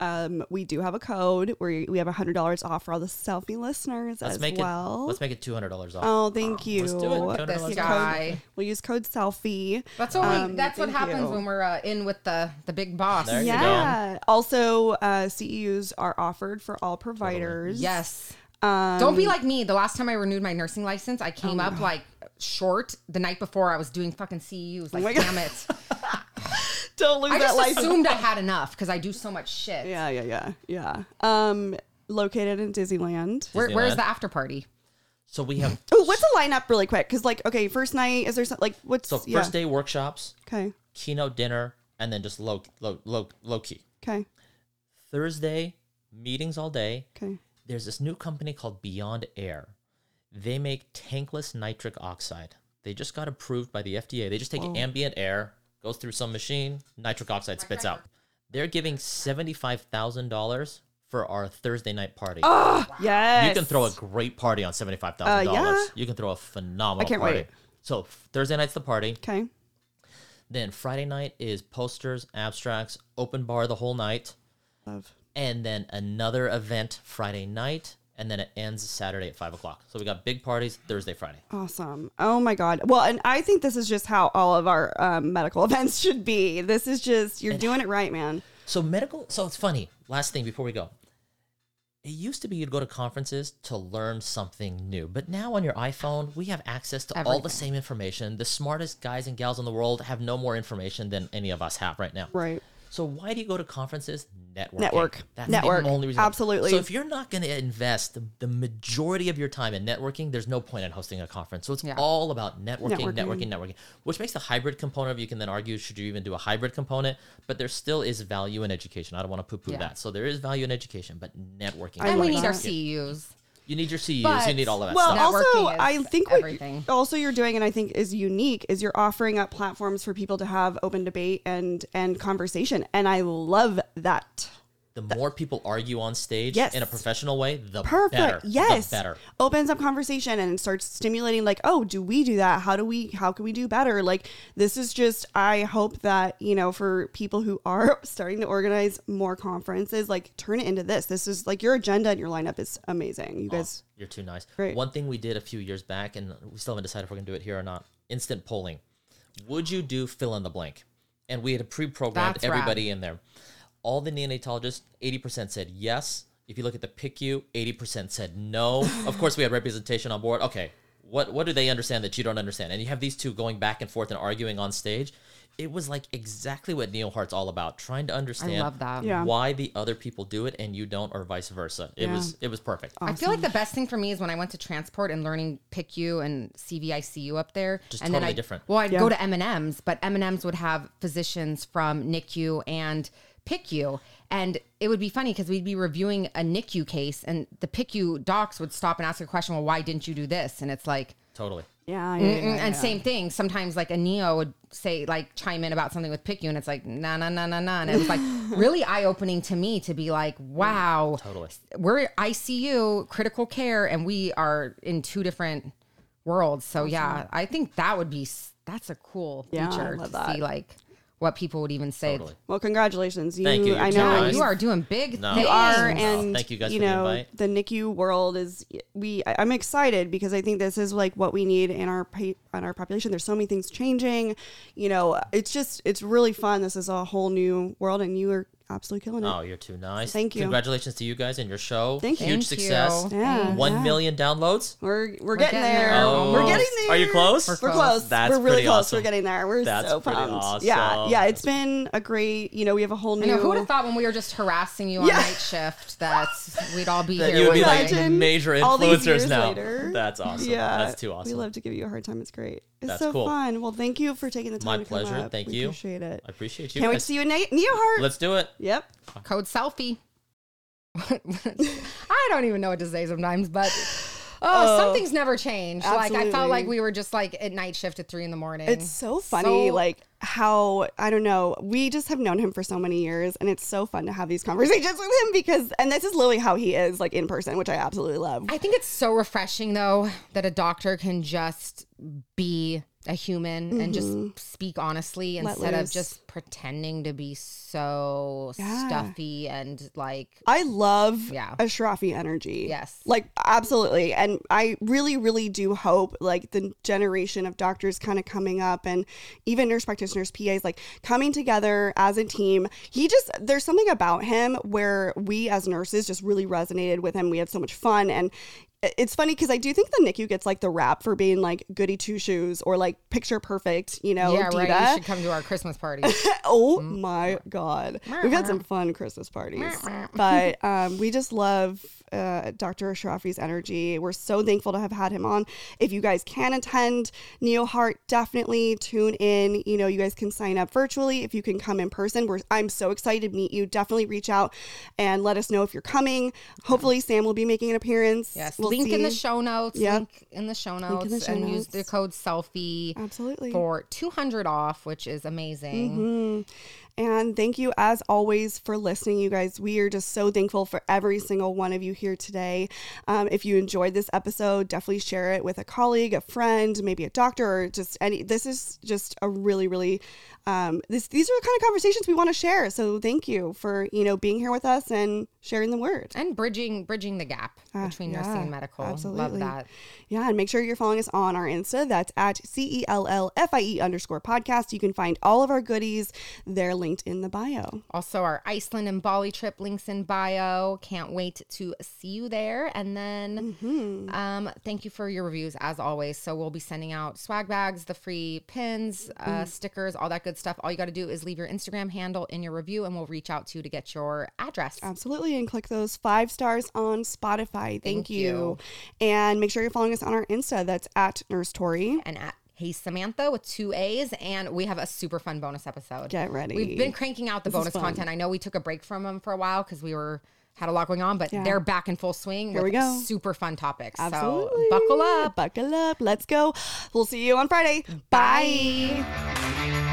Um, we do have a code where we have hundred dollars off for all the Cellfie listeners Let's as make well. it let's make it two hundred dollars off. oh, thank you. Let's do it. This Let's guy. code- we'll use code Cellfie. That's what we, Um, that's what happens you. when we're uh, in with the the big boss. There you go. Yeah. Also, uh, CEUs are offered for all providers. Yes. Um, Don't be like me. The last time I renewed my nursing license, I came up like short the night before I was doing fucking CEUs. Like, my God. damn it. don't lose I that just license. assumed I had enough because I do so much shit. Yeah, yeah, yeah, yeah. Um, located in Disneyland. Where, where's the after party? So we have Oh, what's the lineup really quick? Because like, okay, first night is there some, like what's so first yeah. day workshops, Okay, keynote dinner, and then just low low low low key. okay, Thursday, meetings all day. okay. There's this new company called Beyond Air. They make tankless nitric oxide. They just got approved by the FDA. They just take ambient air, goes through some machine, nitric oxide spits out. They're giving $75,000 for our Thursday night party. Oh, Yes, You can throw a great party on $75,000. Uh, yeah. You can throw a phenomenal I can't party. wait. So Thursday night's the party. Okay, Then Friday night is posters, abstracts, open bar the whole night. love. and then another event Friday night, and then it ends Saturday at five o'clock. So we got big parties Thursday, Friday. Awesome. Oh my God. Well, and I think this is just how all of our um, medical events should be. This is just, you're doing it right, man. So medical. So it's funny. Last thing before we go. It used to be you'd go to conferences to learn something new, but now on your iPhone we have access to all the same information. The smartest guys and gals in the world have no more information than any of us have right now. Right. So why do you go to conferences? Networking. Network. That's Network. the only reason. Absolutely. So if you're not going to invest the, the majority of your time in networking, there's no point in hosting a conference. So it's Yeah. all about networking, Networking. networking, networking, which makes the hybrid component of you can then argue should you even do a hybrid component? But there still is value in education. I don't want to poo-poo Yeah. that. So there is value in education, but networking. I And is we need our that. CEUs. You need your CEUs. But- you need all of that Well, stuff. also, I think what also you're doing, and I think is unique, is you're offering up platforms for people to have open debate and and conversation, and I love that. The more people argue on stage Yes. in a professional way, the Perfect. better. yes. The better. Opens up conversation and starts stimulating like, oh, do we do that? How do we how can we do better? Like this is just I hope that, you know, for people who are starting to organize more conferences, like turn it into this. This is like your agenda and your lineup is amazing. You guys You're too nice. Great. One thing we did a few years back, and we still haven't decided if we're going to do it here or not instant polling. Would you do fill in the blank? And we had pre programmed That's rad. everybody in there. All the neonatologists, 80% said yes. If you look at the PICU, 80% said no. of course, we had representation on board. Okay, what, what do they understand that you don't understand? And you have these two going back and forth and arguing on stage. It was like exactly what NeoHeart's all about, trying to understand love that. Yeah. why the other people do it and you don't, or vice versa. It Yeah. was it was perfect. I feel like the best thing for me is when I went to transport and learning PICU and CVICU up there. Just and totally then I, different. Well, I'd Yeah. go to M and M's, but M and M's would have physicians from NICU and PICU, and it would be funny because we'd be reviewing a NICU case, and the PICU docs would stop and ask a question. Well, why didn't you do this? And it's like. Totally. Yeah, yeah, yeah, Mm, and same thing. Sometimes like a neo would say like chime in about something with PICU, and it's like nah nah nah nah nah, and it was like really eye opening to me to be like, wow, Totally. we're ICU critical care, and we are in two different worlds. So yeah, I think that would be that's a cool feature love to that. see like what people would even say. Totally. Well, congratulations. You, Thank you. I You're know too. You are doing big No. things. you are No, and thank you guys you for the know invite. the NICU world is we I- I'm excited because I think this is like what we need in our pa- on our population there's so many things changing you know it's just it's really fun this is a whole new world and you are absolutely killing it. Oh, you're too nice. Thank you. Congratulations to you guys and your show. Thank you. Huge success. Yeah, One yeah. million downloads. We're we're, getting, getting there. there. Oh. We're getting there. Are you close? We're We're close. close. That's We're really close. awesome. We're getting there. We're That's so pretty pumped. Yeah, awesome. yeah. It's been a great. You know, we have a whole new. I know who would have thought when we were just harassing you on Yeah. night shift that we'd all be That here. you would be like major all these influencers years now. later. That's awesome. Yeah, That's too awesome. We love to give you a hard time. It's great. It's That's so cool. fun. Well, thank you for taking the time. My to come pleasure. up. Thank We you. Appreciate it. I appreciate you. Can't wait to see you in Ne- NeoHeart. Let's do it. Yep. Code Cellfie. I don't even know what to say sometimes, but oh, oh. some things never change. Like I felt like we were just like at night shift at three in the morning. It's so funny, So- like how I don't know. We just have known him for so many years, and it's so fun to have these conversations with him because, and this is literally how he is, like in person, which I absolutely love. I think it's so refreshing though that a doctor can just be a human and just speak honestly Mm-hmm. Let instead of just pretending to be so Yeah. stuffy and like I love Yeah. Ashrafi energy. Yes. Like absolutely. And I really, really do hope like the generation of doctors kind of coming up and even nurse practitioners, PAs, like coming together as a team. He just there's something about him where we as nurses just really resonated with him. We had so much fun and it's funny because I do think the NICU gets like the rap for being like goody two shoes or like picture perfect, you know, yeah, diva. right. You should come to our Christmas party. Oh my god, we've had some fun Christmas parties, but um, we just love uh, Dr. Ashrafi's energy. We're so thankful to have had him on. If you guys can attend NeoHeart, definitely tune in. You know, you guys can sign up virtually. If you can come in person, we're I'm so excited to meet you. Definitely reach out and let us know if you're coming. Hopefully, Sam will be making an appearance. Yes. We'll link in the show notes. Yep. Link in the show notes. the show and use the code Cellfie Absolutely. for 200 off, which is amazing. Mm-hmm. And thank you, as always, for listening, you guys. We are just so thankful for every single one of you here today. Um, if you enjoyed this episode, definitely share it with a colleague, a friend, maybe a doctor, or just any. This is just a really, really. Um, this these are the kind of conversations we want to share. So thank you for you know being here with us and sharing the word. And bridging bridging the gap between nursing Ah, and medical. absolutely. Love that. Yeah, and make sure you're following us on our Insta. That's at C E L L F I E underscore podcast. You can find all of our goodies. They're linked in the bio. Also, our Iceland and Bali trip links in bio. Can't wait to see you there. And then, Mm-hmm. um, thank you for your reviews as always. So we'll be sending out swag bags, the free pins, Mm-hmm. uh, stickers, all that good stuff. All you got to do is leave your Instagram handle in your review, and we'll reach out to you to get your address. Absolutely. And click those five stars on Spotify. Thank, Thank you. you. And make sure you're following us on our Insta. That's at Nurse Tori. and at Hey Samantha with two A's, and we have a super fun bonus episode. Get ready. We've been cranking out the This bonus content. I know we took a break from them for a while because we were had a lot going on, but they're back in full swing Here with we go. super fun topics. Absolutely. So buckle up. Buckle up. Let's go. We'll see you on Friday. Bye.